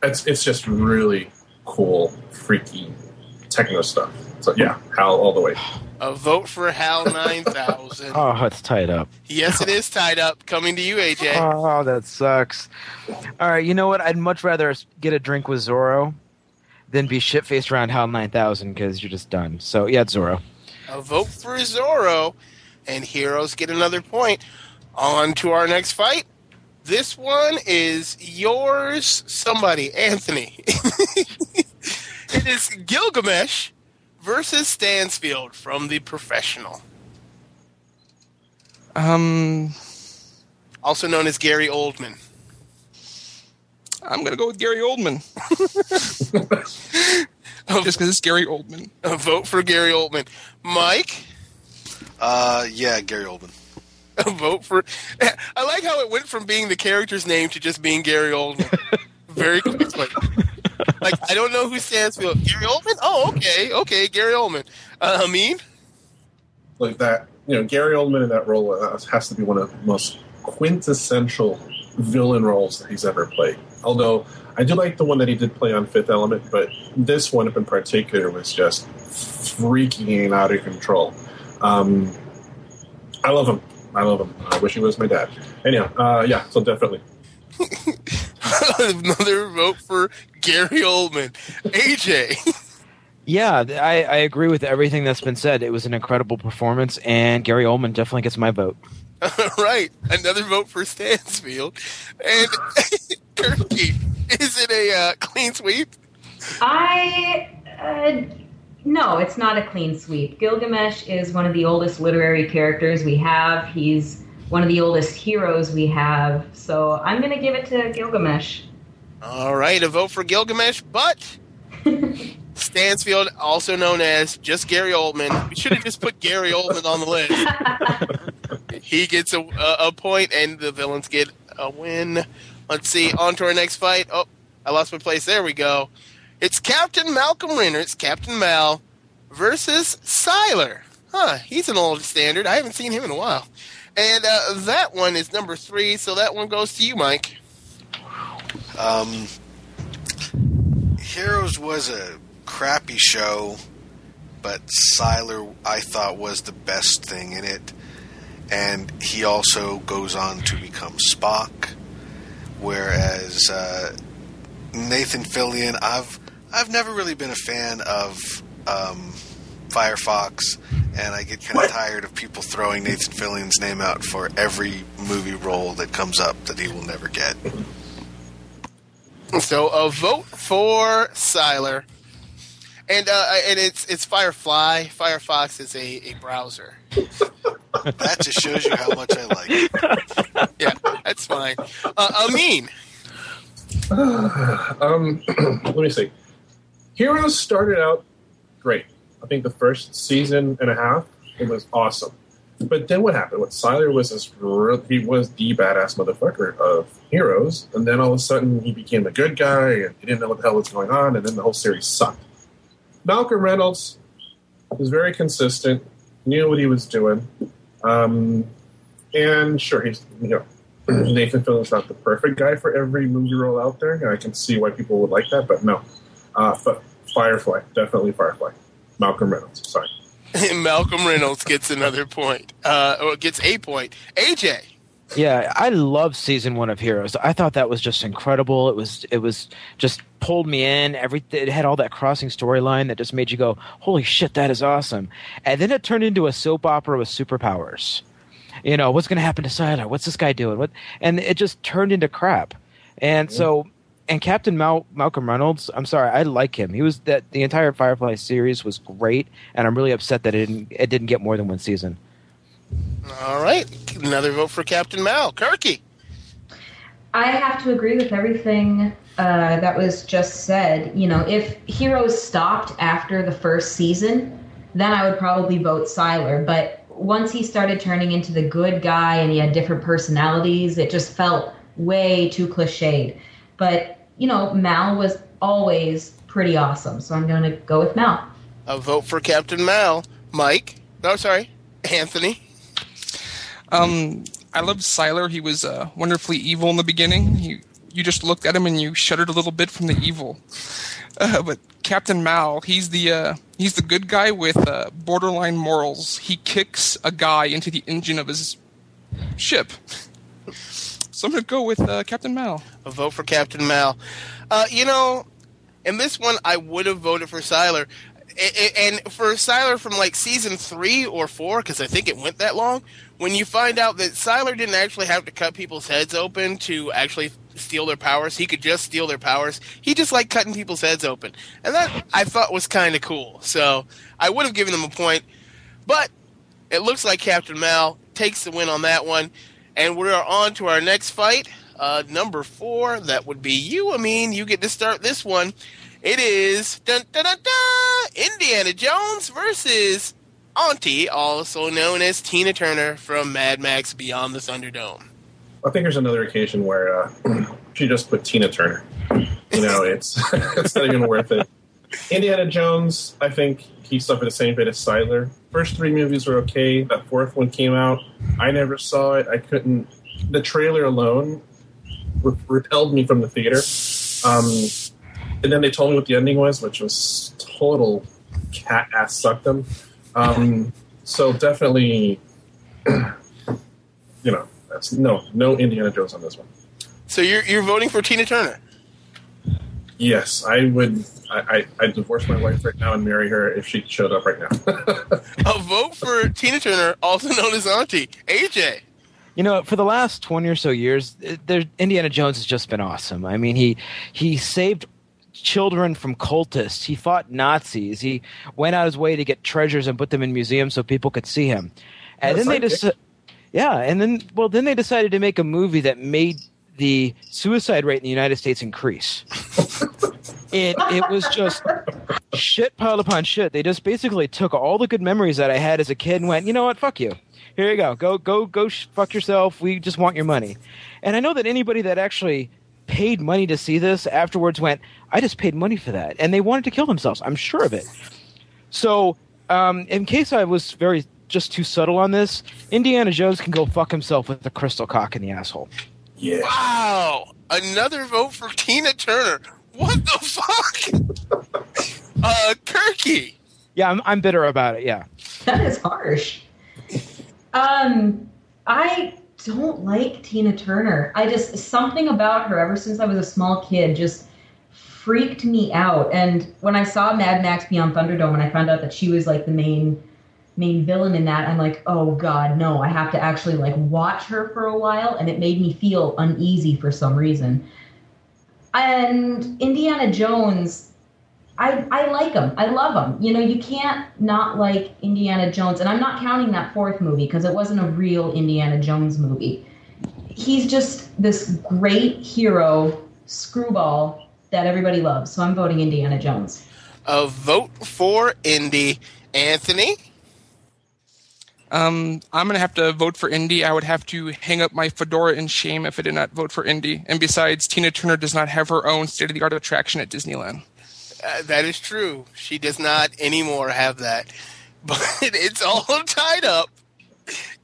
it's it's just really cool, freaky techno stuff. So yeah, HAL all the way. A vote for Hal 9000. Oh, it's tied up. yes, it is tied up. Coming to you, AJ. Oh, that sucks. All right, you know what? I'd much rather get a drink with Zorro than be shit faced around HAL 9000 because you're just done. So, yeah, it's Zorro. A vote for Zorro. And heroes get another point. On to our next fight. This one is yours, somebody, Anthony. it is Gilgamesh versus Stansfield from The Professional, Um, also known as Gary Oldman. I'm gonna go with Gary Oldman. Just because it's Gary Oldman. A vote for Gary Oldman. Mike, Uh, yeah, Gary Oldman. a vote for. I like how it went from being the character's name to just being Gary Oldman. Very quickly. Like, I don't know who Stansfield. Gary Oldman? Oh, okay. Okay, Gary Oldman. Uh, Amin? like that. You know, Gary Oldman in that role uh, has to be one of the most quintessential villain roles that he's ever played. Although I do like the one that he did play on Fifth Element, but this one in particular was just freaking out of control. Um, I love him. I love him. I wish he was my dad. Anyhow, uh, yeah, so definitely. Another vote for Gary Oldman. AJ. Yeah, I, I agree with everything that's been said. It was an incredible performance, and Gary Oldman definitely gets my vote. right. Another vote for Stansfield. And Turkey. Is it a uh, clean sweep? I uh, no, it's not a clean sweep. Gilgamesh is one of the oldest literary characters we have. He's one of the oldest heroes we have. So I'm going to give it to Gilgamesh. All right, a vote for Gilgamesh, but Stansfield, also known as just Gary Oldman. We should have just put Gary Oldman on the list. he gets a, a, a point, and the villains get a win. Let's see. On to our next fight. Oh, I lost my place. There we go. It's Captain Malcolm Reynolds, Captain Mal, versus Sylar. Huh, he's an old standard. I haven't seen him in a while. And uh, that one is number three, so that one goes to you, Mike. Um, Heroes was a crappy show, but Sylar I thought was the best thing in it, and he also goes on to become Spock. Whereas uh, Nathan Fillion, I've I've never really been a fan of um, Firefox, and I get kind of tired of people throwing Nathan Fillion's name out for every movie role that comes up that he will never get. So a vote for Sylar, and uh, and it's it's Firefly. Firefox is a, a browser. That just shows you how much I like it. Yeah, that's fine. Uh, Amin, um, let me see. Heroes started out great. I think the first season and a half it was awesome. But then what happened? What Sylar was this real, he was the badass motherfucker of Heroes, and then all of a sudden he became the good guy, and he didn't know what the hell was going on, and then the whole series sucked. Malcolm Reynolds was very consistent, knew what he was doing, um, and sure he's you know Nathan Fillion's not the perfect guy for every movie role out there, and I can see why people would like that, but no. Uh, but Firefly, definitely Firefly. Malcolm Reynolds, sorry. Malcolm Reynolds gets another point. Uh, or gets a point. AJ, Yeah, I love season one of Heroes. I thought that was just incredible. It was it was just pulled me in. Every it had all that crossing storyline that just made you go, "Holy shit, that is awesome!" And then it turned into a soap opera with superpowers. You know, what's going to happen to Sylar? What's this guy doing? What? And it just turned into crap. And so, and Captain Mal- Malcolm Reynolds, I'm sorry, I like him. He was that the entire Firefly series was great, and I'm really upset that it didn't it didn't get more than one season. all right, another vote for Captain Mal. Kirky, I have to agree with everything uh, that was just said. You know, if Heroes stopped after the first season, then I would probably vote Sylar. But once he started turning into the good guy and he had different personalities, it just felt way too cliched. But, you know, Mal was always pretty awesome. So I'm going to go with Mal. A vote for Captain Mal. Mike? No, sorry. Anthony? Um, I loved Sylar. He was uh, wonderfully evil in the beginning. He, you just looked at him and you shuddered a little bit from the evil. Uh, but Captain Mal, he's the uh, he's the good guy with uh, borderline morals. He kicks a guy into the engine of his ship. So I'm gonna go with uh, Captain Mal. A vote for Captain Mal. Uh, you know, in this one, I would have voted for Sylar. And for Sylar from like season three or four, because I think it went that long, when you find out that Sylar didn't actually have to cut people's heads open to actually steal their powers, he could just steal their powers. He just liked cutting people's heads open. And that I thought was kind of cool. So I would have given him a point. But it looks like Captain Mal takes the win on that one. And we are on to our next fight. Uh, number four, that would be you, Amin. You get to start this one. It is dun, dun, dun, Indiana Jones versus Auntie, also known as Tina Turner from Mad Max Beyond the Thunderdome. I think there's another occasion where uh, she just put Tina Turner. You know, it's it's not even worth it. Indiana Jones, I think he suffered the same fate as Sylar. First three movies were okay. That fourth one came out. I never saw it. I couldn't. The trailer alone re- repelled me from the theater. Um, and then they told me what the ending was, which was total cat ass suckdom. Um, so definitely, you know, that's no no Indiana Jones on this one. So you're you're voting for Tina Turner. Yes, I would. I, I I'd divorce my wife right now and marry her if she showed up right now. A vote for Tina Turner, also known as Auntie. AJ. You know, for the last twenty or so years, uh, there, Indiana Jones has just been awesome. I mean, he he saved children from cultists. He fought Nazis. He went out his way to get treasures and put them in museums so people could see him. And What a then they sidekick. just, yeah, and then well, then they decided to make a movie that made the suicide rate in the United States increase. it it was just shit piled upon shit. They just basically took all the good memories that I had as a kid and went, you know what, fuck you. Here you go. Go go go. Sh- fuck yourself. We just want your money. And I know that anybody that actually paid money to see this afterwards went, I just paid money for that, and they wanted to kill themselves. I'm sure of it. So, um, in case I was very just too subtle on this, Indiana Jones can go fuck himself with the crystal cock in the asshole. Yeah. Wow. Another vote for Tina Turner. What the fuck? uh, Kirky. Yeah, I'm, I'm bitter about it. Yeah. That is harsh. Um, I don't like Tina Turner. I just something about her ever since I was a small kid just freaked me out. And when I saw Mad Max Beyond Thunderdome and I found out that she was like the main main villain in that, I'm like, oh god, no! I have to actually like watch her for a while, and it made me feel uneasy for some reason. And Indiana Jones, I, I like him. I love him. You know, you can't not like Indiana Jones. And I'm not counting that fourth movie because it wasn't a real Indiana Jones movie. He's just this great hero, screwball, that everybody loves. So I'm voting Indiana Jones. A vote for Indy. Anthony. Um, I'm gonna have to vote for Indy. I would have to hang up my fedora in shame if I did not vote for Indy. And besides, Tina Turner does not have her own state-of-the-art attraction at Disneyland. Uh, that is true. She does not anymore have that. But it's all tied up.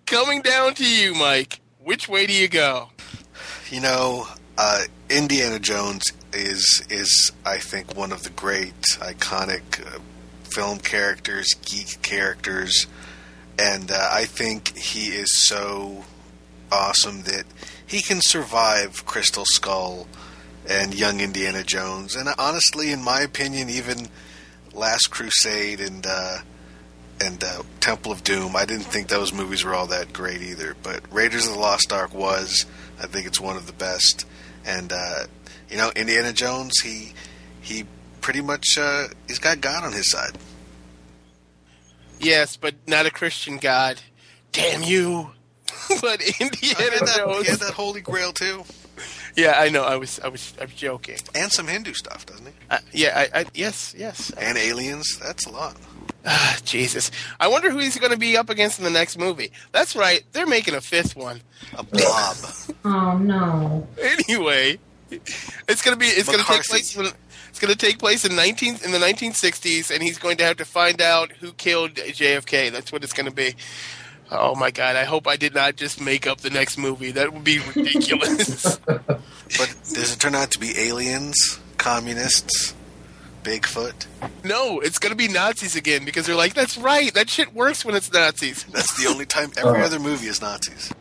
Coming down to you, Mike. Which way do you go? You know, uh, Indiana Jones is is I think one of the great iconic uh, film characters, geek characters, and uh, I think he is so awesome that he can survive Crystal Skull and Young Indiana Jones, and honestly, in my opinion, even Last Crusade and uh, and uh, Temple of Doom. I didn't think those movies were all that great either, but Raiders of the Lost Ark was. I think it's one of the best. And uh, you know, Indiana Jones, he he pretty much uh, he's got God on his side. Yes, but not a Christian God. Damn you. but He Indiana had, that, he had that Holy Grail too, Yeah, I know. I was, I was, I was joking. and some Hindu stuff, doesn't he? Uh, yeah, I, I, yes, yes. And aliens. That's a lot. Ah, Jesus. I wonder who he's going to be up against in the next movie. That's right. They're making a fifth one. A blob. Oh no. Anyway, it's going to be. It's going to take place. In, it's going to take place in nineteen in the nineteen sixties, and he's going to have to find out who killed JFK. That's what it's going to be. Oh my God! I hope I did not just make up the next movie. That would be ridiculous. But does it turn out to be aliens, communists, Bigfoot? no, it's going to be Nazis again because they're like, "That's right. That shit works when it's Nazis." That's the only time. Every Uh. other movie is Nazis.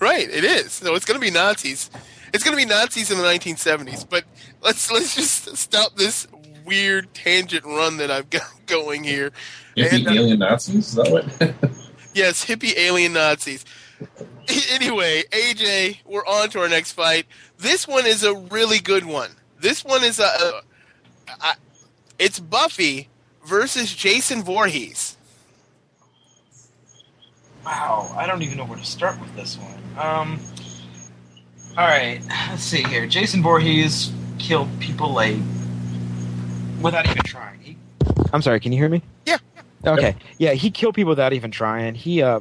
Right, it is. So it's going to be Nazis. It's going to be Nazis in the 1970s. But let's let's just stop this weird tangent run that I've got going here. If And, the uh, alien Nazis, is that what? Yes, hippie alien Nazis. Anyway, AJ, we're on to our next fight. This one is a really good one. This one is a, a, a it's Buffy versus Jason Voorhees. Wow, I don't even know where to start with this one. Um, all right, let's see here. Jason Voorhees killed people like without even trying. He, I'm sorry, can you hear me? Yeah. Okay. Yeah, he killed people without even trying. He, uh,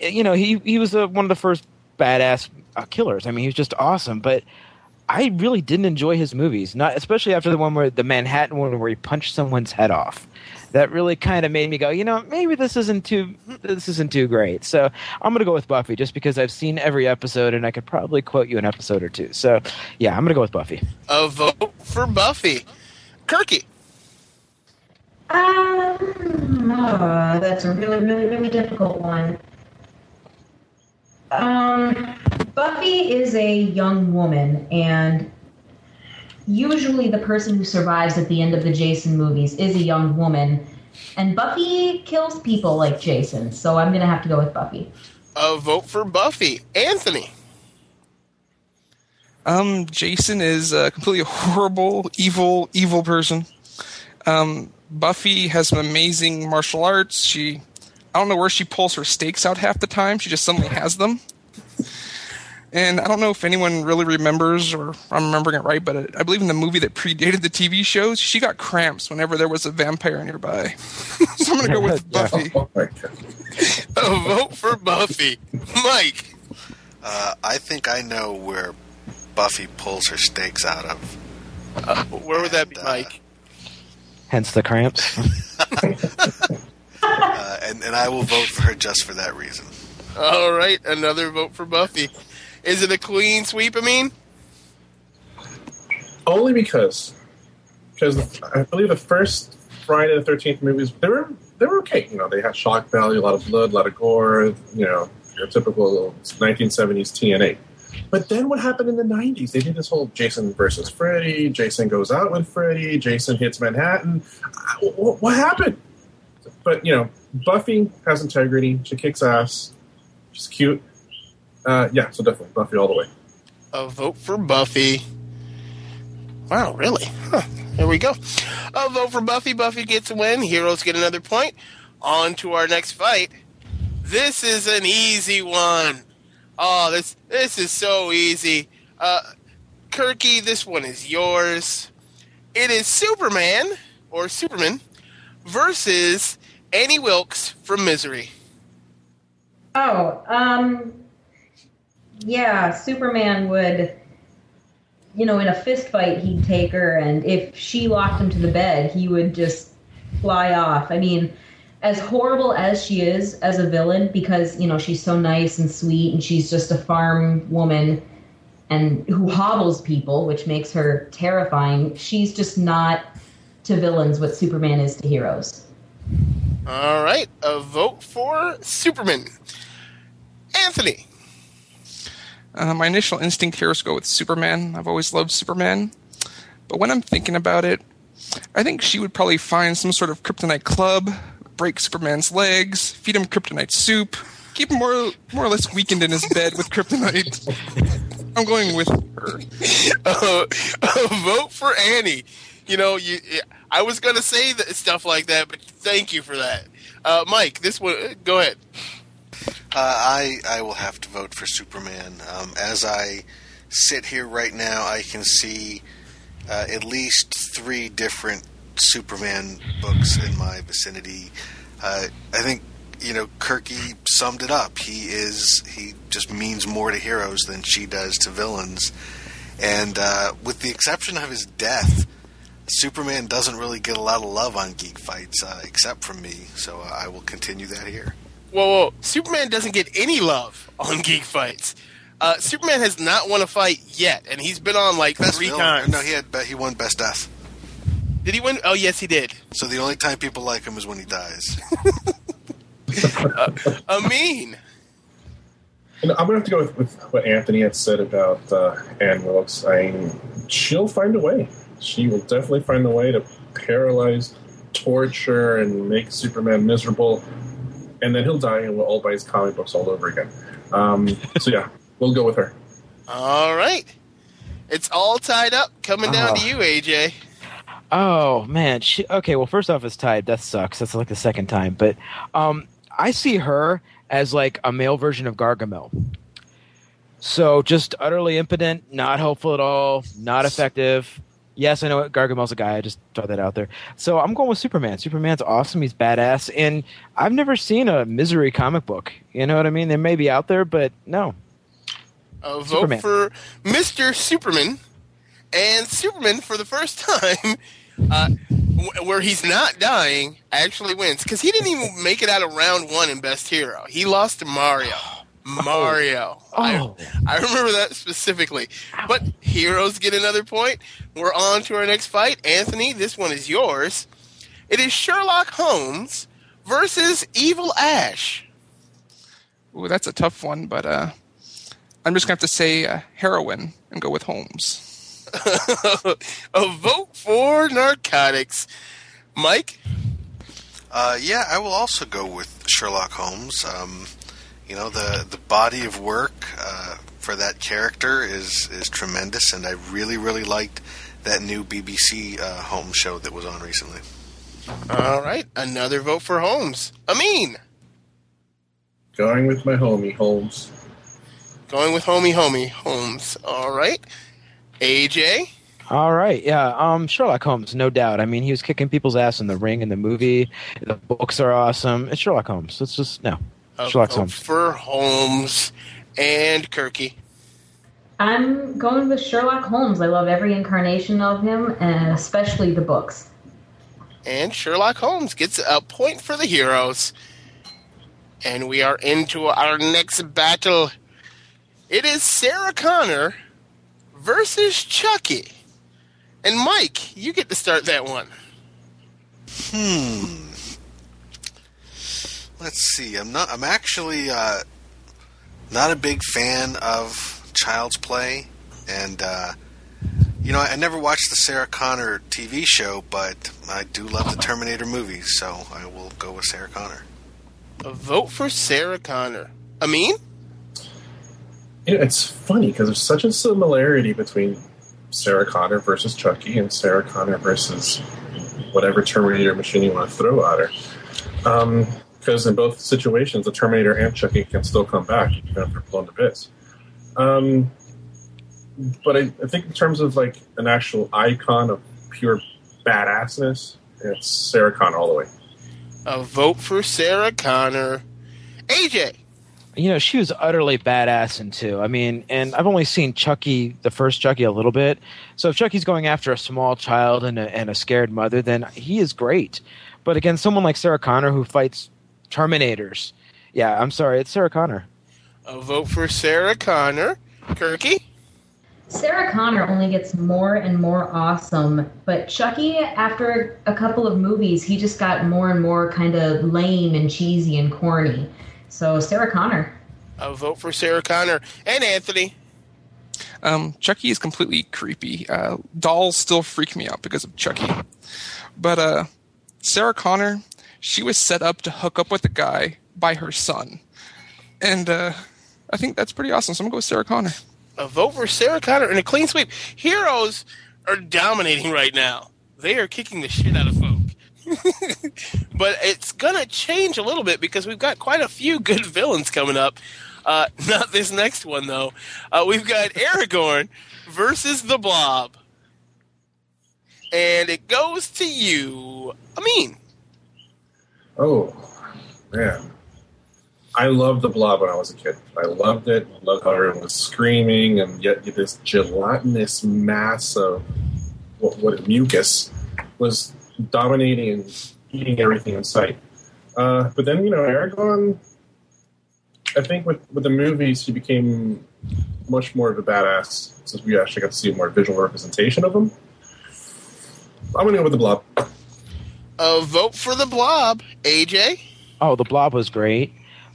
you know, he he was uh, one of the first badass uh, killers. I mean, he was just awesome. But I really didn't enjoy his movies, not especially after the one where the Manhattan one where he punched someone's head off. That really kind of made me go, you know, maybe this isn't too this isn't too great. So I'm gonna go with Buffy just because I've seen every episode and I could probably quote you an episode or two. So yeah, I'm gonna go with Buffy. A vote for Buffy. Kirky. Um, oh, that's a really, really, really difficult one. Um, Buffy is a young woman, and usually the person who survives at the end of the Jason movies is a young woman. And Buffy kills people like Jason, so I'm gonna have to go with Buffy. A vote for Buffy. Anthony. Um, Jason is a completely horrible, evil, evil person. Um, Buffy has some amazing martial arts. She, I don't know where she pulls her stakes out half the time. She just suddenly has them. And I don't know if anyone really remembers, or I'm remembering it right, but I believe in the movie that predated the TV shows, she got cramps whenever there was a vampire nearby. so I'm going to go with Buffy. oh. A vote for Buffy. Mike. Uh, I think I know where Buffy pulls her stakes out of. Uh, where would that be, And, uh, Mike? Hence the cramps. Uh, and, and I will vote for her just for that reason. All right, another vote for Buffy. Is it a clean sweep, I mean? Only because, because I believe the first Friday the Thirteenth movies they were they were okay. You know, they had shock value, a lot of blood, a lot of gore. You know, your typical 1970s TNA. But then what happened in the 90s? They did this whole Jason versus Freddy. Jason goes out with Freddy. Jason hits Manhattan. Uh, What happened? But you know, Buffy has integrity. She kicks ass. She's cute. Uh, yeah, so definitely Buffy all the way. A vote for Buffy. Wow, really? Huh. There we go. A vote for Buffy. Buffy gets a win. Heroes get another point. On to our next fight. This is an easy one. Oh, this this is so easy. Uh, Kirky, this one is yours. It is Superman or Superman versus Annie Wilkes from Misery. Oh, um, yeah, Superman would, you know, in a fist fight, he'd take her, and if she locked him to the bed, he would just fly off. I mean, as horrible as she is as a villain, because, you know, she's so nice and sweet, and she's just a farm woman and who hobbles people, which makes her terrifying, she's just not to villains what Superman is to heroes. All right, a vote for Superman. Anthony. Uh, my initial instinct here is go with Superman. I've always loved Superman. But when I'm thinking about it, I think she would probably find some sort of kryptonite club, break Superman's legs, feed him kryptonite soup, keep him more, more or less weakened in his bed with kryptonite. I'm going with her. Uh, a vote for Annie. You know, you. I was going to say that stuff like that, but thank you for that, uh, Mike. This one, go ahead. Uh, I I will have to vote for Superman. Um, as I sit here right now, I can see uh, at least three different Superman books in my vicinity. Uh, I think you know Kirky summed it up. He is he just means more to heroes than she does to villains, and uh, with the exception of his death. Superman doesn't really get a lot of love on Geek Fights, uh, except from me. So uh, I will continue that here. Whoa, whoa, Superman doesn't get any love on Geek Fights. Uh, Superman has not won a fight yet, and he's been on like Best three villain. times. No, he had he won Best Death. Did he win? Oh, yes, he did. So the only time people like him is when he dies. Amin. You know, I'm gonna have to go with, with what Anthony had said about uh, Anne Wilkes. I mean, she'll find a way. She will definitely find a way to paralyze, torture, and make Superman miserable, and then he'll die, and we'll all buy his comic books all over again. Um, so yeah, we'll go with her. All right. It's all tied up. Coming down to Ah. you, AJ. Oh man, she, okay. Well, first off, it's tied. That sucks. That's like the second time. But um, I see her as like a male version of Gargamel. So just utterly impotent, not helpful at all, not effective. Yes, I know Gargamel's a guy. I just throw that out there. So I'm going with Superman. Superman's awesome. He's badass, and I've never seen a misery comic book. You know what I mean? They may be out there, but no. A vote Superman. for Mr. Superman. And Superman, for the first time, uh, w- where he's not dying, actually wins. Because he didn't even make it out of round one in Best Hero. He lost to Mario. Mario. Oh. I, I remember that specifically. But heroes get another point. We're on to our next fight. Anthony, this one is yours. It is Sherlock Holmes versus Evil Ash. Ooh, that's a tough one, but uh, I'm just gonna have to say uh, heroin and go with Holmes. a vote for narcotics. Mike? Uh, yeah, I will also go with Sherlock Holmes. Um, you know, the the body of work uh, for that character is is tremendous, and I really really liked that new BBC uh, Holmes show that was on recently. All right, another vote for Holmes. Amin, Going with my homie Holmes. going with homie homie Holmes. All right, AJ. All right, yeah. Um, Sherlock Holmes, no doubt. I mean, he was kicking people's ass in the ring in the movie. The books are awesome. It's Sherlock Holmes. It's just no. A Sherlock vote Holmes. for Holmes and Kirky. I'm going with Sherlock Holmes. I love every incarnation of him, and especially the books. And Sherlock Holmes gets a point for the heroes. And we are into our next battle. It is Sarah Connor versus Chucky. And Mike, you get to start that one. Hmm. Let's see. I'm not. I'm actually uh, not a big fan of Child's Play, and uh, you know, I, I never watched the Sarah Connor TV show, but I do love the Terminator movies, so I will go with Sarah Connor. A vote for Sarah Connor. I mean, it's funny because there's such a similarity between Sarah Connor versus Chucky and Sarah Connor versus whatever Terminator machine you want to throw at her. Because in both situations, the Terminator and Chucky can still come back even if they're blown to bits. Um, but I, I think in terms of like an actual icon of pure badassness, it's Sarah Connor all the way. A vote for Sarah Connor. AJ. You know, she was utterly badass in two. I mean, and I've only seen Chucky, the first Chucky, a little bit. So if Chucky's going after a small child and a, and a scared mother, then he is great. But again, someone like Sarah Connor who fights Terminators. Yeah, I'm sorry, it's Sarah Connor. A vote for Sarah Connor. Kirky. Sarah Connor only gets more and more awesome, but Chucky, after a couple of movies, he just got more and more kind of lame and cheesy and corny. So Sarah Connor. A vote for Sarah Connor. And Anthony. Um, Chucky is completely creepy. Uh, dolls still freak me out because of Chucky. But uh, Sarah Connor, she was set up to hook up with a guy by her son. And uh, I think that's pretty awesome. So I'm going to go with Sarah Connor. A vote for Sarah Connor and a clean sweep. Heroes are dominating right now. They are kicking the shit out of folk. but it's gonna change a little bit because we've got quite a few good villains coming up. Uh, not this next one though. Uh, we've got Aragorn versus the Blob, and it goes to you, Amin. Oh, man. I loved the blob when I was a kid. I loved it. I loved how everyone was screaming, and yet this gelatinous mass of what, what mucus was dominating and eating everything in sight. Uh, but then, you know, Aragorn, I think with, with the movies, he became much more of a badass since we actually got to see a more visual representation of him. I'm going to go with the blob. A vote for the Blob, AJ. Oh, the Blob was great,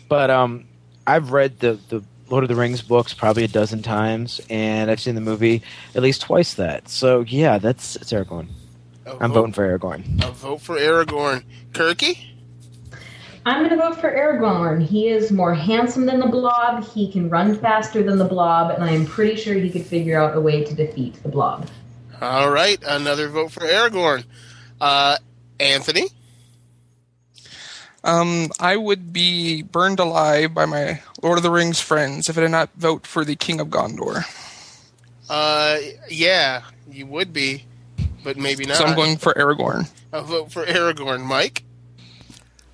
but um, I've read the the Lord of the Rings books probably a dozen times, and I've seen the movie at least twice that. So yeah, that's it's Aragorn. A I'm vote, voting for Aragorn. A vote for Aragorn. Kirky. I'm going to vote for Aragorn. He is more handsome than the Blob. He can run faster than the Blob, and I'm pretty sure he could figure out a way to defeat the Blob. All right, another vote for Aragorn. Uh, Anthony. Um, I would be burned alive by my Lord of the Rings friends if I did not vote for the King of Gondor. Uh, yeah, you would be, but maybe not. So I'm going for Aragorn. A vote for Aragorn. Mike.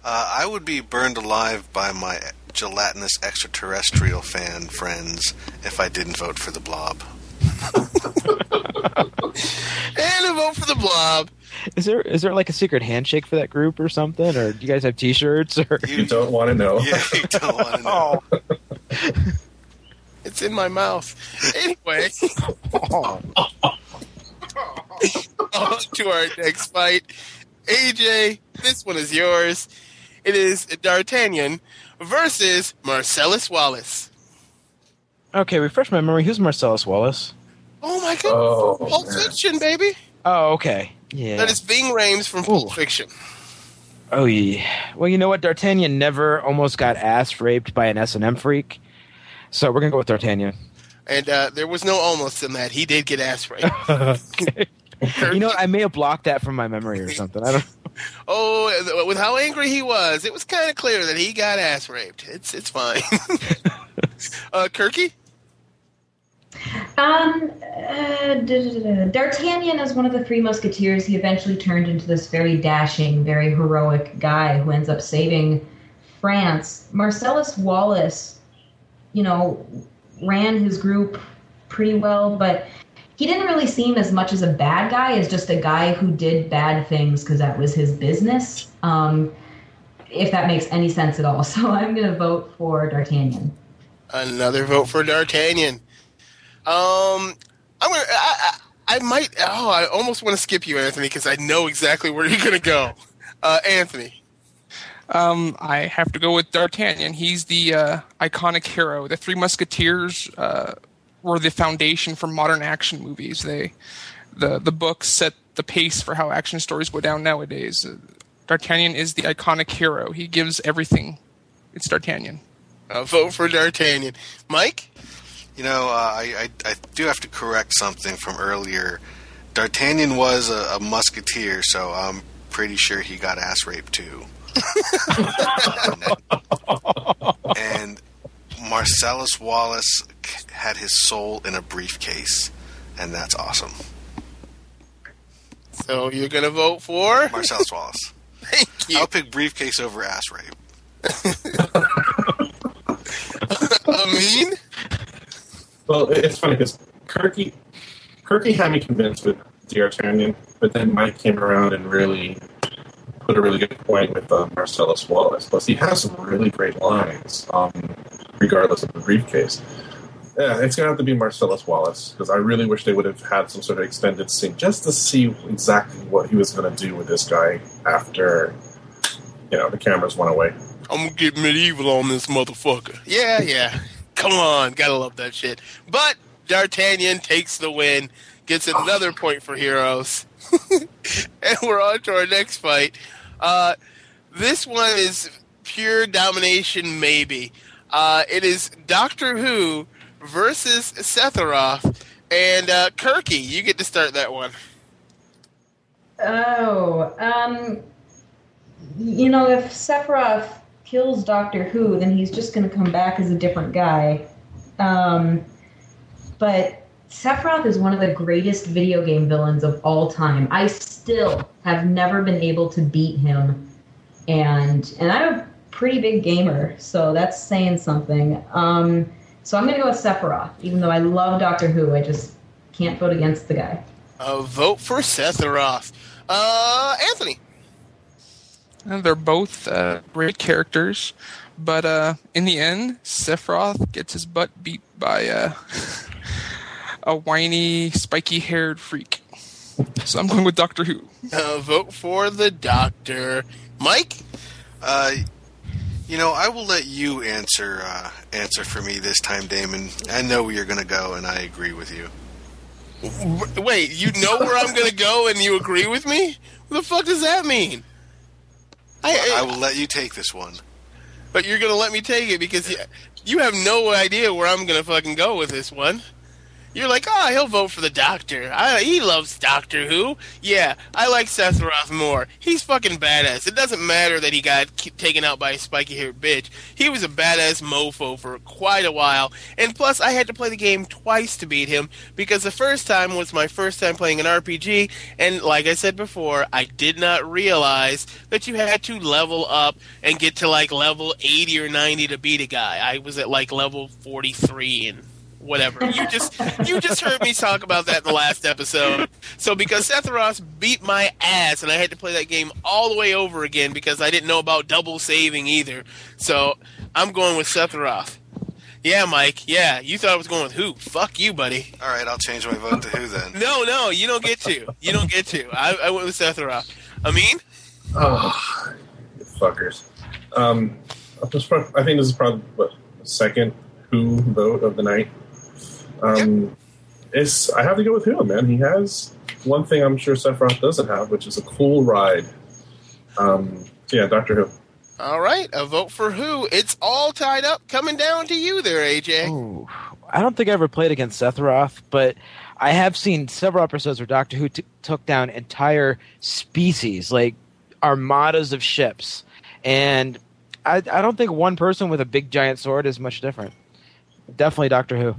Uh, I would be burned alive by my gelatinous extraterrestrial fan friends if I didn't vote for the blob. And a vote for the Blob. Is there is there like a secret handshake for that group or something, or do you guys have T-shirts? Or You don't want to know. Yeah, you don't want to know. Oh. It's in my mouth. Anyway, on to our next fight. AJ, this one is yours. It is D'Artagnan versus Marcellus Wallace. okay, refresh my memory. Who's Marcellus Wallace? Oh my goodness. Oh, Pulp man. Fiction, baby. Oh, okay, yeah. That is Ving Rhames from Pulp. Fiction. Oh yeah. Well, you know what? D'Artagnan never almost got ass raped by an S and M freak, so we're gonna go with D'Artagnan. And uh, there was no almost in that. He did get ass raped. you know what? I may have blocked that from my memory or something. I don't. Oh, with how angry he was, it was kind of clear that he got ass raped. It's it's fine. uh, Kirky. Um, uh, da- da- da- da. D'Artagnan is one of the three musketeers. He eventually turned into this very dashing, very heroic guy who ends up saving France. Marcellus Wallace, you know, ran his group pretty well, but he didn't really seem as much as a bad guy as just a guy who did bad things because that was his business. Um, if that makes any sense at all. So I'm going to vote for D'Artagnan. Another vote for D'Artagnan. Um, I'm gonna. I, I, I might. Oh, I almost want to skip you, Anthony, because I know exactly where you're gonna go. Uh, Anthony. Um, I have to go with D'Artagnan. He's the uh, iconic hero. The Three Musketeers uh, were the foundation for modern action movies. They, the the books set the pace for how action stories go down nowadays. Uh, D'Artagnan is the iconic hero. He gives everything. It's D'Artagnan. A vote for D'Artagnan. Mike. You know, uh, I, I I do have to correct something from earlier. D'Artagnan was a, a musketeer, so I'm pretty sure he got ass raped too. and Marcellus Wallace had his soul in a briefcase, and that's awesome. So you're gonna vote for Marcellus Wallace. Thank you. I'll pick briefcase over ass rape. Amin. Well, it's funny because Kirky, Kirky had me convinced with D'Artagnan, but then Mike came around and really put a really good point with uh, Marcellus Wallace. Plus, he has some really great lines, um, regardless of the briefcase. Yeah, it's gonna have to be Marcellus Wallace because I really wish they would have had some sort of extended scene just to see exactly what he was gonna do with this guy after, you know, the cameras went away. I'm gonna get medieval on this motherfucker. Yeah, yeah. Come on, gotta love that shit. But D'Artagnan takes the win, gets another point for heroes, and we're on to our next fight. Uh, this one is pure domination, maybe. Uh, it is Doctor Who versus Sephiroth, and uh, Kirky. You get to start that one. Oh, um, you know, if Sephiroth kills Doctor Who, then he's just going to come back as a different guy. Um, but Sephiroth is one of the greatest video game villains of all time. I still have never been able to beat him, and and I'm a pretty big gamer, so that's saying something. Um, so I'm going to go with Sephiroth, even though I love Doctor Who. I just can't vote against the guy. A vote for Sephiroth. Uh, Anthony. Uh, They're both uh, great characters, but uh, in the end, Sephiroth gets his butt beat by uh, a whiny, spiky-haired freak. So I'm going with Doctor Who. Uh, vote for the Doctor. Mike. Uh, you know, I will let you answer uh, answer for me this time, Damon. I know where you're going to go, and I agree with you. Wait, you know where I'm gonna go, and you agree with me? What the fuck does that mean? I, I will let you take this one. But you're gonna let me take it because you, you have no idea where I'm gonna fucking go with this one. You're like, ah, he'll vote for the Doctor. I, he loves Doctor Who. Yeah, I like Sephiroth more. He's fucking badass. It doesn't matter that he got taken out by a spiky-haired bitch. He was a badass mofo for quite a while. And plus, I had to play the game twice to beat him because the first time was my first time playing an RPG. And like I said before, I did not realize that you had to level up and get to like level 80 or 90 to beat a guy. I was at like level 43 and whatever. You just you just heard me talk about that in the last episode. So because Sephiroth beat my ass and I had to play that game all the way over again because I didn't know about double saving either. So I'm going with Sephiroth. Yeah, Mike. Yeah, you thought I was going with who? Fuck you, buddy. All right, I'll change my vote to who then. No, no, you don't get to. You don't get to. I, I went with Sephiroth. Amin? Oh, you fuckers. Um, this is prob- I think this is probably what the second Who vote of the night. Um, it's I have to go with Who, man. He has one thing I'm sure Sephiroth doesn't have, which is a cool ride. Um, so yeah, Doctor Who. All right, a vote for who? It's all tied up. Coming down to you there, AJ. Ooh, I don't think I ever played against Sephiroth, but I have seen several episodes where Doctor Who t- took down entire species, like armadas of ships, and I, I don't think one person with a big giant sword is much different. Definitely Doctor Who.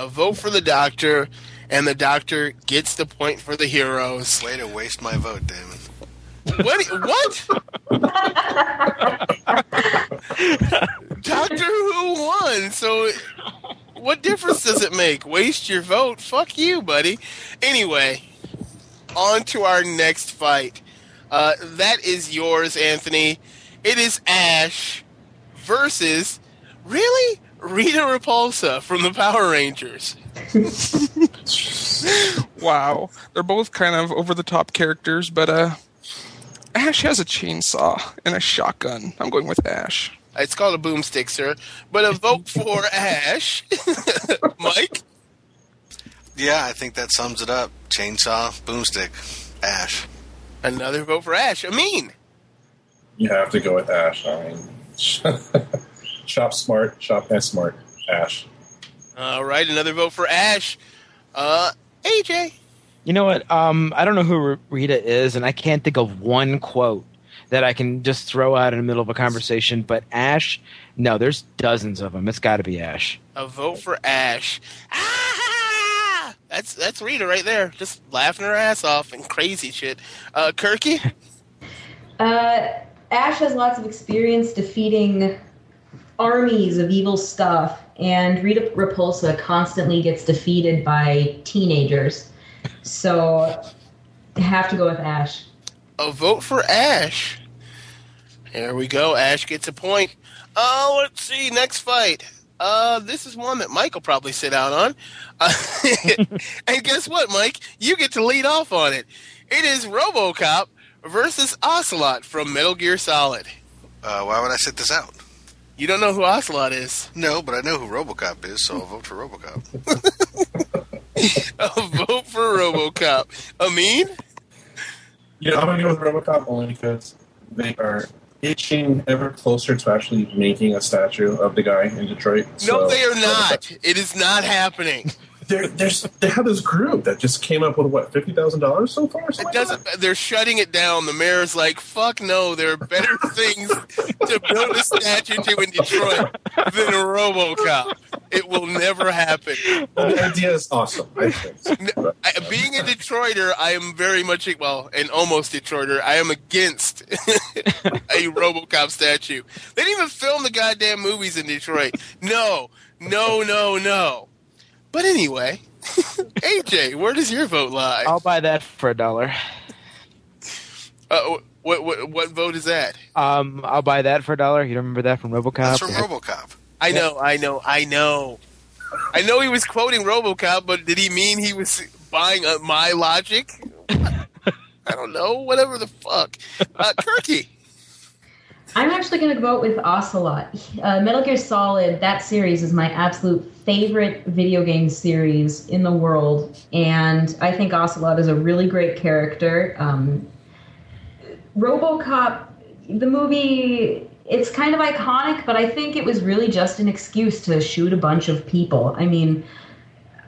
A vote for the Doctor, and the Doctor gets the point for the heroes. Way to waste my vote, Damon. What? What? Doctor Who won. So, what difference does it make? Waste your vote? Fuck you, buddy. Anyway, on to our next fight. Uh, that is yours, Anthony. It is Ash versus really Rita Repulsa from the Power Rangers. Wow, they're both kind of over the top characters, but uh, Ash has a chainsaw and a shotgun. I'm going with Ash. It's called a boomstick, sir. But a vote for Ash. Mike? Yeah, I think that sums it up. Chainsaw, boomstick, Ash. Another vote for Ash. Amin. You have to go with Ash. I mean, shop smart, shop S smart, Ash. All right, another vote for Ash. Uh, AJ. You know what? Um, I don't know who Rita is, and I can't think of one quote that I can just throw out in the middle of a conversation. But Ash, no, there's dozens of them. It's got to be Ash. A vote for Ash. Ah! That's that's Rita right there, just laughing her ass off and crazy shit. Uh, Kirky. Uh, Ash has lots of experience defeating armies of evil stuff, and Rita Repulsa constantly gets defeated by teenagers. So, I have to go with Ash. A vote for Ash. There we go. Ash gets a point. Oh, let's see. Next fight. Uh, this is one that Mike will probably sit out on. Uh, and guess what, Mike? You get to lead off on it. It is RoboCop versus Ocelot from Metal Gear Solid. Uh, why would I sit this out? You don't know who Ocelot is. No, but I know who RoboCop is, so I'll vote for RoboCop. A vote for RoboCop. Amin? Yeah, I'm gonna go with RoboCop only because they are itching ever closer to actually making a statue of the guy in Detroit. No, they are not. It is not happening. They're, there's, they have this group that just came up with what fifty thousand dollars so far. It doesn't. They're shutting it down. The mayor's like, "Fuck no! There are better things to build a statue to in Detroit than a RoboCop. It will never happen." The idea is awesome. I think. I, being a Detroiter, I am very much well, and almost Detroiter. I am against a RoboCop statue. They didn't even film the goddamn movies in Detroit. No, no, no, no. But anyway, AJ, where does your vote lie? I'll buy that for a dollar. Uh, what what what vote is that? Um, I'll buy that for a dollar. You don't remember that from RoboCop? That's from RoboCop. I know, I know, I know. I know he was quoting RoboCop, but did he mean he was buying uh, my logic? I don't know. Whatever the fuck. Uh, Kirky. I'm actually going to vote with Ocelot. Uh, Metal Gear Solid, that series is my absolute favorite video game series in the world, and I think Ocelot is a really great character. Um, RoboCop, the movie, it's kind of iconic, but I think it was really just an excuse to shoot a bunch of people. I mean,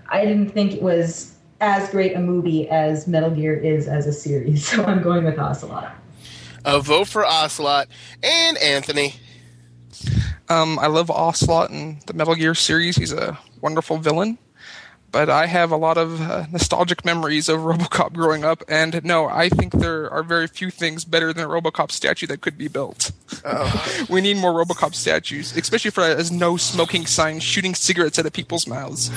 I didn't think it was as great a movie as Metal Gear is as a series, so I'm going with Ocelot. A vote for Ocelot and Anthony. Um, I love Ocelot in the Metal Gear series. He's a wonderful villain. But I have a lot of uh, nostalgic memories of RoboCop growing up, and no, I think there are very few things better than a RoboCop statue that could be built. we need more RoboCop statues, especially for as no smoking sign shooting cigarettes out of people's mouths.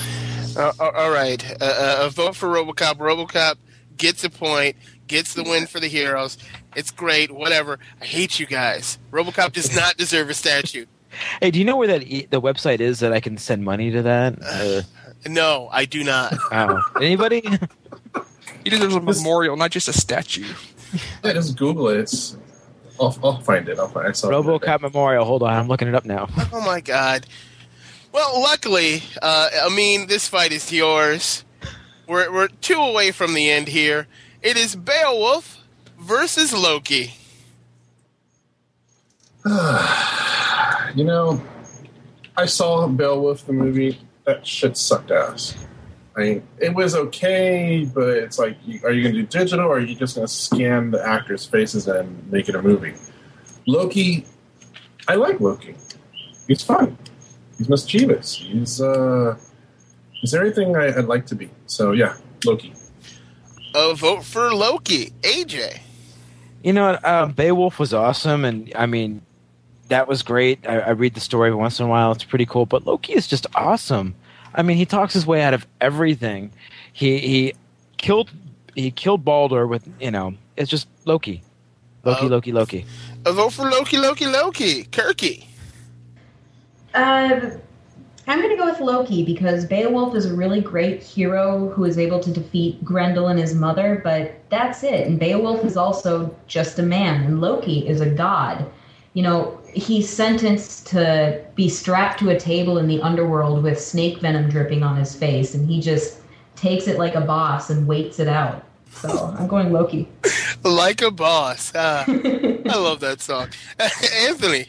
Uh, all right. Uh, a vote for RoboCop. RoboCop gets a point, gets the win for the heroes. It's great. Whatever. I hate you guys. RoboCop does not deserve a statue. Hey, do you know where that e- the website is that I can send money to that? Uh, No, I do not. oh. Anybody? He deserves a memorial, not just a statue. Yeah, just Google it. It's, I'll, I'll find it. I'll find it. I saw it. RoboCop Memorial. Hold on, I'm looking it up now. Oh my god. Well, luckily, uh, I mean, this fight is yours. We're we're two away from the end here. It is Beowulf versus Loki. You know, I saw Beowulf the movie. That shit sucked ass. I mean, it was okay, but it's like, are you going to do digital, or are you just going to scan the actors' faces and make it a movie? Loki, I like Loki. He's fun. He's mischievous. He's uh, he's everything I, I'd like to be. So yeah, Loki. A vote for Loki. AJ. You know, uh, Beowulf was awesome, and I mean, that was great. I, I read the story once in a while; it's pretty cool. But Loki is just awesome. I mean, he talks his way out of everything. He he killed he killed Baldur with you know. It's just Loki, Loki, Oh. Loki, Loki. A vote for Loki, Loki, Loki. Kirky. Uh, I'm going to go with Loki because Beowulf is a really great hero who is able to defeat Grendel and his mother, but that's it. And Beowulf is also just a man, and Loki is a god. You know, he's sentenced to be strapped to a table in the underworld with snake venom dripping on his face, and he just takes it like a boss and waits it out. So I'm going Loki. Like a boss. Ah, I love that song. Anthony.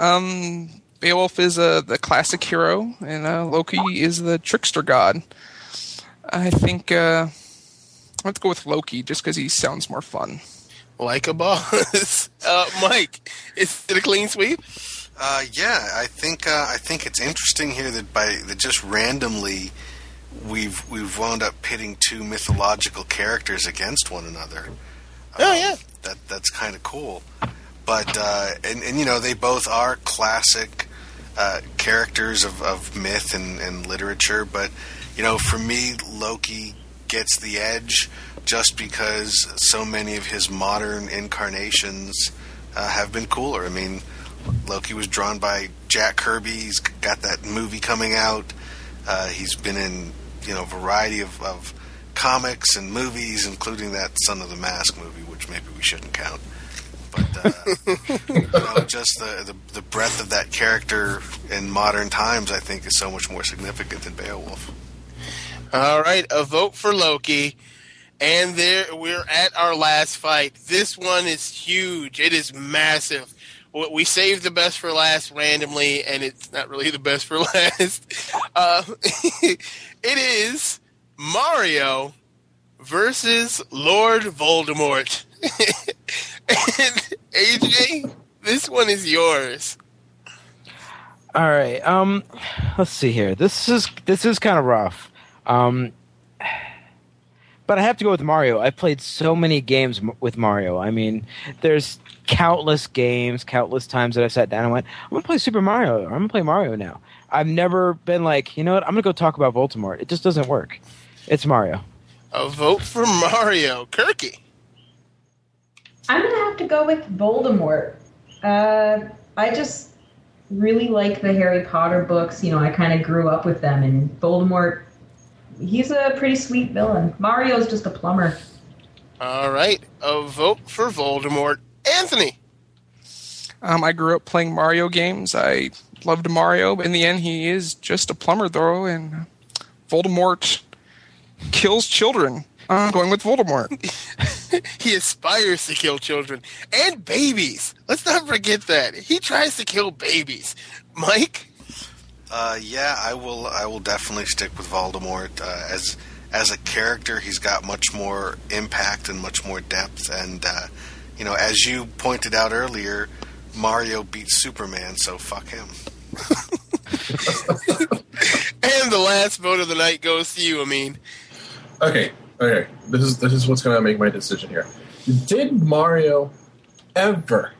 Um, Beowulf is uh, the classic hero, and uh, Loki is the trickster god. I think uh, let's go with Loki just because he sounds more fun. Like a boss. Uh, Mike, is it a clean sweep? Uh, yeah, I think uh, I think it's interesting here that by that just randomly we've we've wound up pitting two mythological characters against one another. Oh yeah, that that's kind of cool. But uh, and and you know they both are classic uh, characters of, of myth and, and literature. But you know, for me, Loki gets the edge just because so many of his modern incarnations uh, have been cooler. I mean, Loki was drawn by Jack Kirby. He's got that movie coming out. Uh, he's been in you know a variety of, of comics and movies, including that Son of the Mask movie, which maybe we shouldn't count. But uh, you know, just the, the the breadth of that character in modern times, I think, is so much more significant than Beowulf. All right, a vote for Loki. And there we're at our last fight. This one is huge. It is massive. we saved the best for last randomly, and it's not really the best for last. Uh, it is Mario versus Lord Voldemort. and AJ, this one is yours. All right. Um, let's see here. This is this is kind of rough. Um, but I have to go with Mario. I've played so many games m- with Mario. I mean, there's countless games, countless times that I've sat down and went, "I'm gonna play Super Mario. I'm gonna play Mario now." I've never been like, you know what? I'm gonna go talk about Voldemort. It just doesn't work. It's Mario. A vote for Mario. Kirky. I'm gonna have to go with Voldemort. Uh, I just really like the Harry Potter books. You know, I kind of grew up with them, and Voldemort. He's a pretty sweet villain. Mario's just a plumber. All right. A vote for Voldemort. Anthony. Um, I grew up playing Mario games. I loved Mario, but in the end, he is just a plumber, though, and Voldemort kills children. I'm going with Voldemort. he aspires to kill children and babies. Let's not forget that. He tries to kill babies. Mike? Uh, yeah, I will. I will definitely stick with Voldemort uh, as as a character. He's got much more impact and much more depth. And uh, you know, as you pointed out earlier, Mario beats Superman, so fuck him. And the last vote of the night goes to you, Amin. Okay, okay. This is this is what's going to make my decision here. Did Mario ever,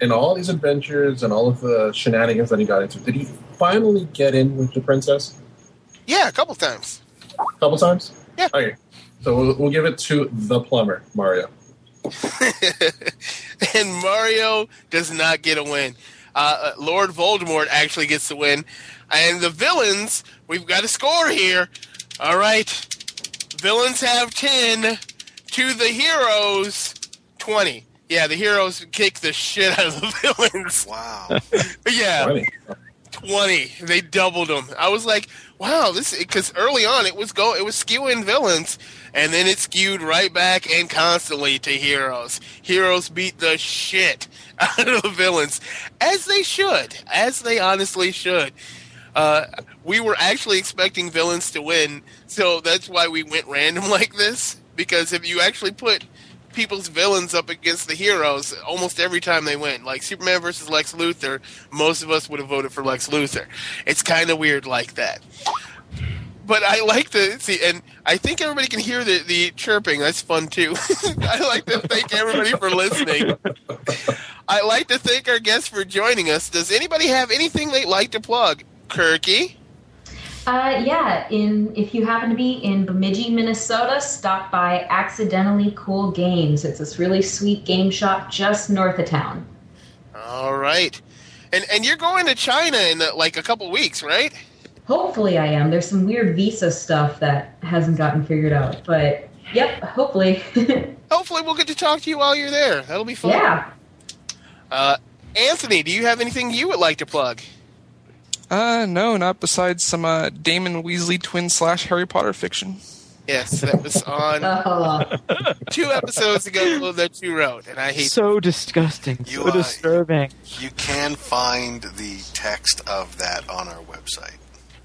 in all these adventures and all of the shenanigans that he got into, did he finally get in with the princess? Yeah, a couple times. A couple times. Yeah. Okay. So we'll, we'll give it to the plumber, Mario. and Mario does not get a win. Uh, uh, Lord Voldemort actually gets the win. And the villains, we've got a score here. All right. Villains have 10 to the heroes 20. Yeah, the heroes kick the shit out of the villains. Wow. yeah. 20. 20 they doubled them i was like wow this because early on it was go it was skewing villains and then it skewed right back and constantly to heroes heroes beat the shit out of the villains as they should as they honestly should uh, we were actually expecting villains to win so that's why we went random like this because if you actually put people's villains up against the heroes almost every time they win. Like Superman versus Lex Luthor, most of us would have voted for Lex Luthor. It's kind of weird like that. But I like to see, and I think everybody can hear the, the chirping. That's fun too. I like to thank everybody for listening. I like to thank our guests for joining us. Does anybody have anything they'd like to plug? Kirky? Uh, yeah, in if you happen to be in Bemidji, Minnesota, stop by Accidentally Cool Games. It's this really sweet game shop just north of town. All right. And and you're going to China in uh, like a couple weeks, right? Hopefully, I am. There's some weird visa stuff that hasn't gotten figured out, but yep, hopefully. Hopefully, we'll get to talk to you while you're there. That'll be fun. yeah. Uh, Anthony, do you have anything you would like to plug? Uh, no, not besides some uh, Damon Weasley twin slash Harry Potter fiction. Yes, that was on two episodes ago that you wrote, and I hate. So disgusting. You, so uh, disturbing. You can find the text of that on our website.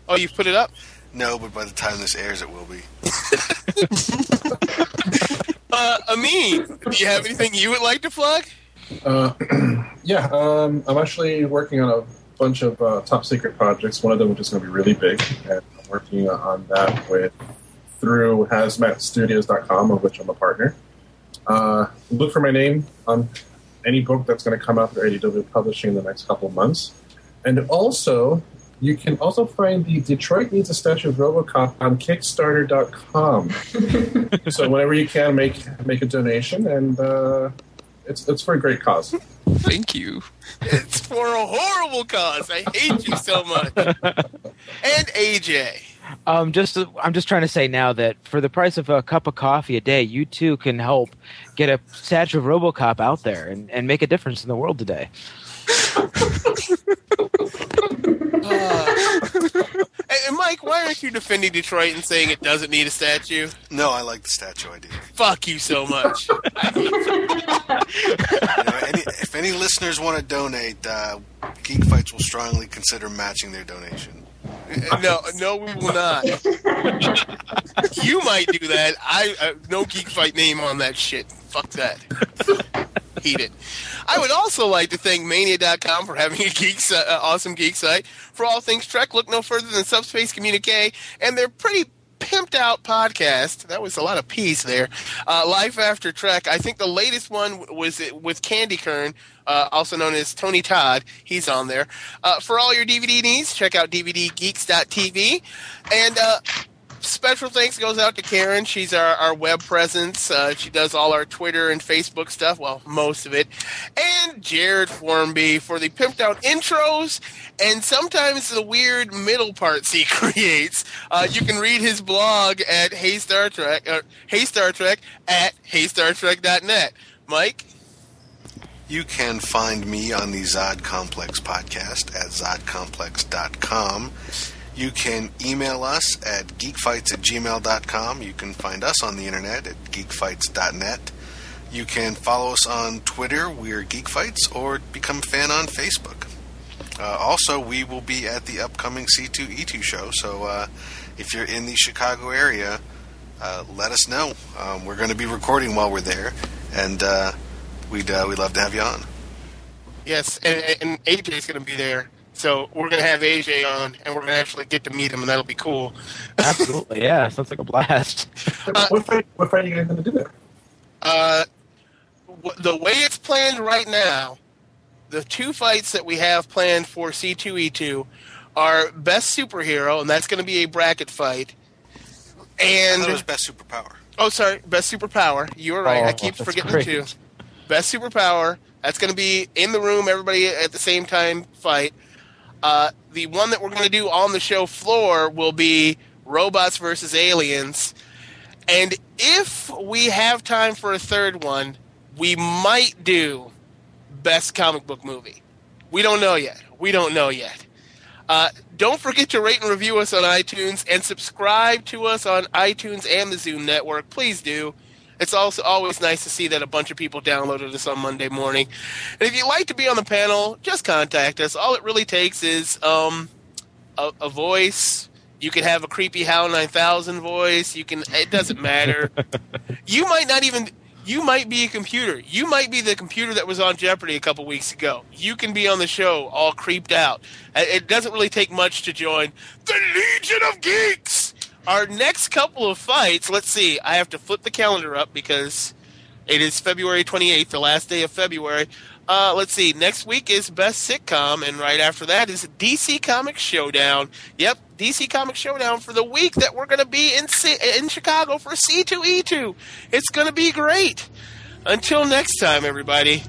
Oh, you put it up. No, but by the time this airs, it will be. Uh, Amin, do you have anything you would like to plug? Uh, yeah, um, I'm actually working on a bunch of uh, top secret projects. One of them which is going to be really big, and I'm working on that with through hazmatstudios.com, of which I'm a partner. Uh, look for my name on any book that's going to come out through ADW Publishing in the next couple of months, and also you can also find the Detroit Needs a Statue of RoboCop on Kickstarter.com. so whenever you can, make make a donation, and uh, it's it's for a great cause. Thank you. It's for a horrible cause. I hate you so much. And AJ. Um, just I'm just trying to say now that for the price of a cup of coffee a day, you too can help get a statue of RoboCop out there and, and make a difference in the world today. Hey, and Mike, why aren't you defending Detroit and saying it doesn't need a statue? No, I like the statue idea. Fuck you so much. You know, any, if any listeners want to donate, uh, Geek Fights will strongly consider matching their donation. no, no, we will not. you might do that. I uh, no geek fight name on that shit. Fuck that. Heat it. I would also like to thank Mania.com for having a geek, uh, awesome geek site for all things Trek. Look no further than Subspace Communique and their pretty pimped out podcast. That was a lot of peace there. Uh, Life After Trek. I think the latest one was with Candy Kern, uh, also known as Tony Todd. He's on there. Uh, for all your DVD needs, check out DVDgeeks.tv. And uh, special thanks goes out to Karen. She's our, our web presence. Uh, she does all our Twitter and Facebook stuff. Well, most of it. And Jared Formby for the pimped out intros and sometimes the weird middle parts he creates. Uh, you can read his blog at Hey Star Trek, uh, Hey Star Trek at HeyStarTrek.net. Mike. You can find me on the Zod Complex podcast at zodcomplex.com. You can email us at geekfights at gmail.com. You can find us on the internet at geekfights.net. You can follow us on Twitter, we're Geekfights, or become a fan on Facebook. Uh, also, we will be at the upcoming C2E2 show, so uh, if you're in the Chicago area, uh, let us know. Um, we're going to be recording while we're there, and uh, we'd, uh, we'd love to have you on. Yes, and, and AJ's going to be there. So we're going to have AJ on, and we're going to actually get to meet him, and that'll be cool. Absolutely, yeah. Sounds like a blast. what, fight, what fight are you guys going to do there? Uh, w- the way it's planned right now, the two fights that we have planned for C2E2 are best superhero, and that's going to be a bracket fight. And I it was best superpower. Oh, sorry, best superpower. You were right. Oh, I keep forgetting great. the two. Best superpower. That's going to be in the room, everybody at the same time fight. Uh, the one that we're going to do on the show floor will be robots versus aliens. And if we have time for a third one, we might do best comic book movie. We don't know yet. We don't know yet. Uh, don't forget to rate and review us on iTunes and subscribe to us on iTunes and the Zune network. Please do. It's also always nice to see that a bunch of people downloaded us on Monday morning. And if you'd like to be on the panel, just contact us. All it really takes is um, a, a voice. You can have a creepy HAL 9000 voice. You can. It doesn't matter. you might not even. You might be a computer. You might be the computer that was on Jeopardy a couple weeks ago. You can be on the show all creeped out. Uh, It doesn't really take much to join the Legion of Geeks. Our next couple of fights, let's see, I have to flip the calendar up because it is February 28th, the last day of February. Uh, let's see, next week is Best Sitcom, and right after that is DC Comics Showdown. Yep, DC Comics Showdown for the week that we're going to be in, C- in Chicago for C2E2. It's going to be great. Until next time, everybody,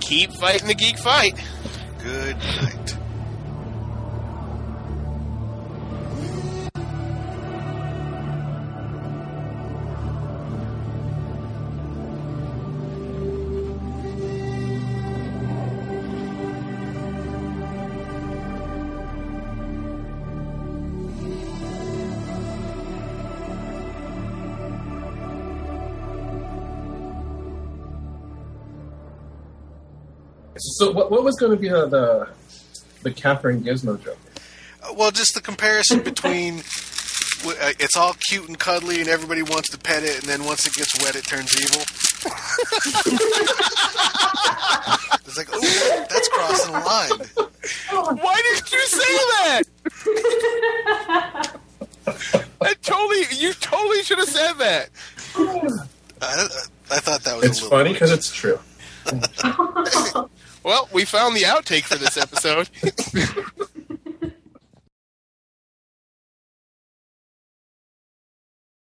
keep fighting the geek fight. Good night. So, what, what was going to be the, the the Catherine Gizmo joke? Uh, Well, just the comparison between uh, it's all cute and cuddly, and everybody wants to pet it, and then once it gets wet, it turns evil. it's like, oh, that's crossing the line. Why didn't you say that? that totally, you totally should have said that. I, I thought that was It's a little. funny because it's true. Well, we found the outtake for this episode.